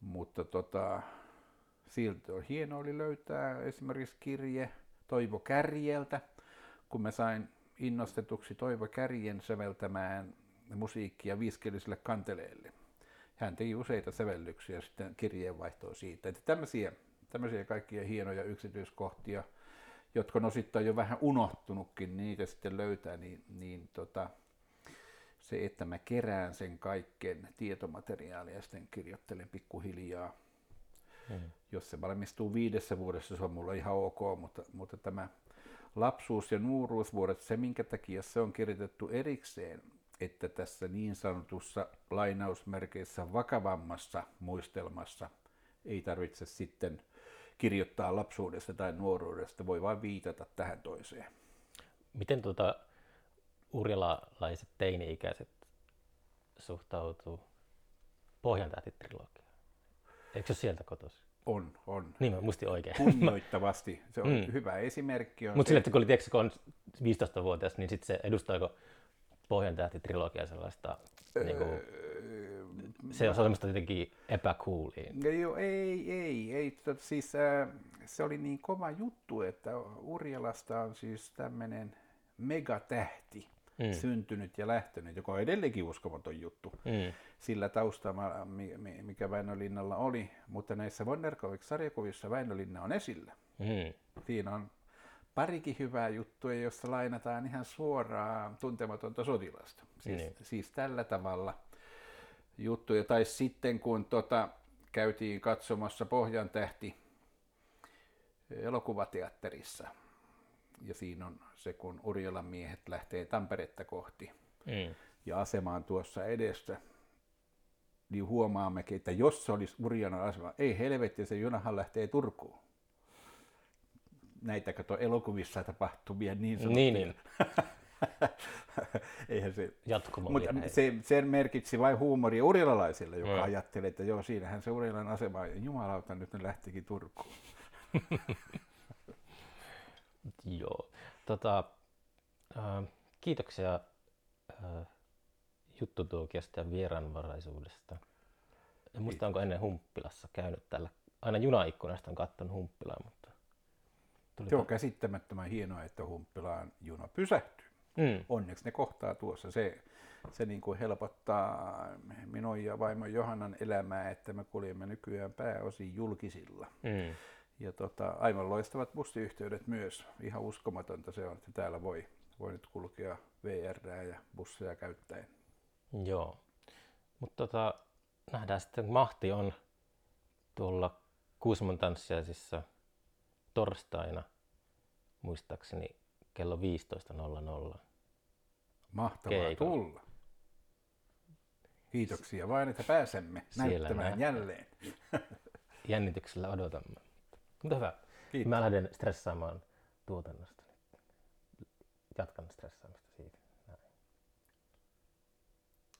Speaker 1: Mutta tota, silti on hieno oli löytää esimerkiksi kirje Toivo Kärjeltä, kun mä sain innostetuksi Toivo Kärjen säveltämään musiikkia viiskielisille kanteleille. Hän teki useita sävellyksiä sitten kirjeenvaihtoa siitä. Että tämmöisiä, tämmöisiä kaikkia hienoja yksityiskohtia, jotka on osittain jo vähän unohtunutkin, niin niitä sitten löytää, niin, niin tota, se, että mä kerään sen kaiken tietomateriaalia ja sitten kirjoittelen pikkuhiljaa. Hmm. Jos se valmistuu viidessä vuodessa, se on mulla ihan ok, mutta, mutta tämä lapsuus- ja nuoruusvuodet, se minkä takia se on kirjoitettu erikseen, että tässä niin sanotussa lainausmerkeissä vakavammassa muistelmassa ei tarvitse sitten kirjoittaa lapsuudesta tai nuoruudesta, voi vain viitata tähän toiseen.
Speaker 2: Miten tuota urjalalaiset teini-ikäiset suhtautuu Pohjantähti-trilogiaan? Eikö se sieltä kotoisin?
Speaker 1: On, on.
Speaker 2: Niin mä muistin oikein.
Speaker 1: Kunnioittavasti. Se on mm. hyvä esimerkki.
Speaker 2: Mutta sille, että kun oli, tiedätkö, kun on 15-vuotias, niin sitten se edustaako Pohjan tähti-trilogia sellaista, öö, niin kuin, se on semmoista jotenkin epäkuuliin.
Speaker 1: Joo, ei, ei, ei. Tota, siis, äh, se oli niin kova juttu, että Urjalasta on siis tämmöinen megatähti mm. syntynyt ja lähtenyt, joka on edelleenkin uskomaton juttu mm. sillä taustalla, mikä Väinölinnalla oli. Mutta näissä Wonderkovic-sarjakuvissa Väinölinna on esillä. Mm. Siinä on parikin hyvää juttua, jossa lainataan ihan suoraan tuntematonta sotilasta. Siis, niin. siis tällä tavalla juttuja. Tai sitten kun tota, käytiin katsomassa Pohjan tähti elokuvateatterissa, ja siinä on se, kun Urjalan miehet lähtee Tamperetta kohti, mm. ja asemaan tuossa edestä, niin huomaammekin, että jos se olisi Urjalan asema, ei helvetti, se junahan lähtee Turkuun näitä kato elokuvissa tapahtumia niin sanottuja. Niin, niin. Eihän se,
Speaker 2: Mutta
Speaker 1: se, sen merkitsi vain huumoria urilalaisille, joka mm. ajatteli, että joo, siinähän se urilan asema, jumalauta, nyt ne lähtikin Turkuun.
Speaker 2: joo, tota, äh, kiitoksia äh, juttutuokiosta ja vieraanvaraisuudesta. En muista, onko ennen Humppilassa käynyt tällä. Aina junaikkunasta on katsonut Humppilaa, mutta
Speaker 1: Tuli se on käsittämättömän hienoa, että Humppilaan juna pysähtyy. Mm. Onneksi ne kohtaa tuossa. Se, se niin kuin helpottaa minun ja vaimon Johannan elämää, että me kuljemme nykyään pääosin julkisilla. Mm. Ja tota, aivan loistavat bussiyhteydet myös. Ihan uskomatonta se on, että täällä voi, voi nyt kulkea VR ja busseja käyttäen.
Speaker 2: Joo. Mutta tota, nähdään sitten, mahti on tuolla Kuusamon tanssiaisissa torstaina muistaakseni kello 15.00.
Speaker 1: Mahtavaa keikalla. tulla. Kiitoksia vain, että pääsemme Siellä näyttämään nä- jälleen.
Speaker 2: Jännityksellä odotamme. Mutta hyvä. Kiitos. Mä lähden stressaamaan tuotannosta. Jatkan stressaamista.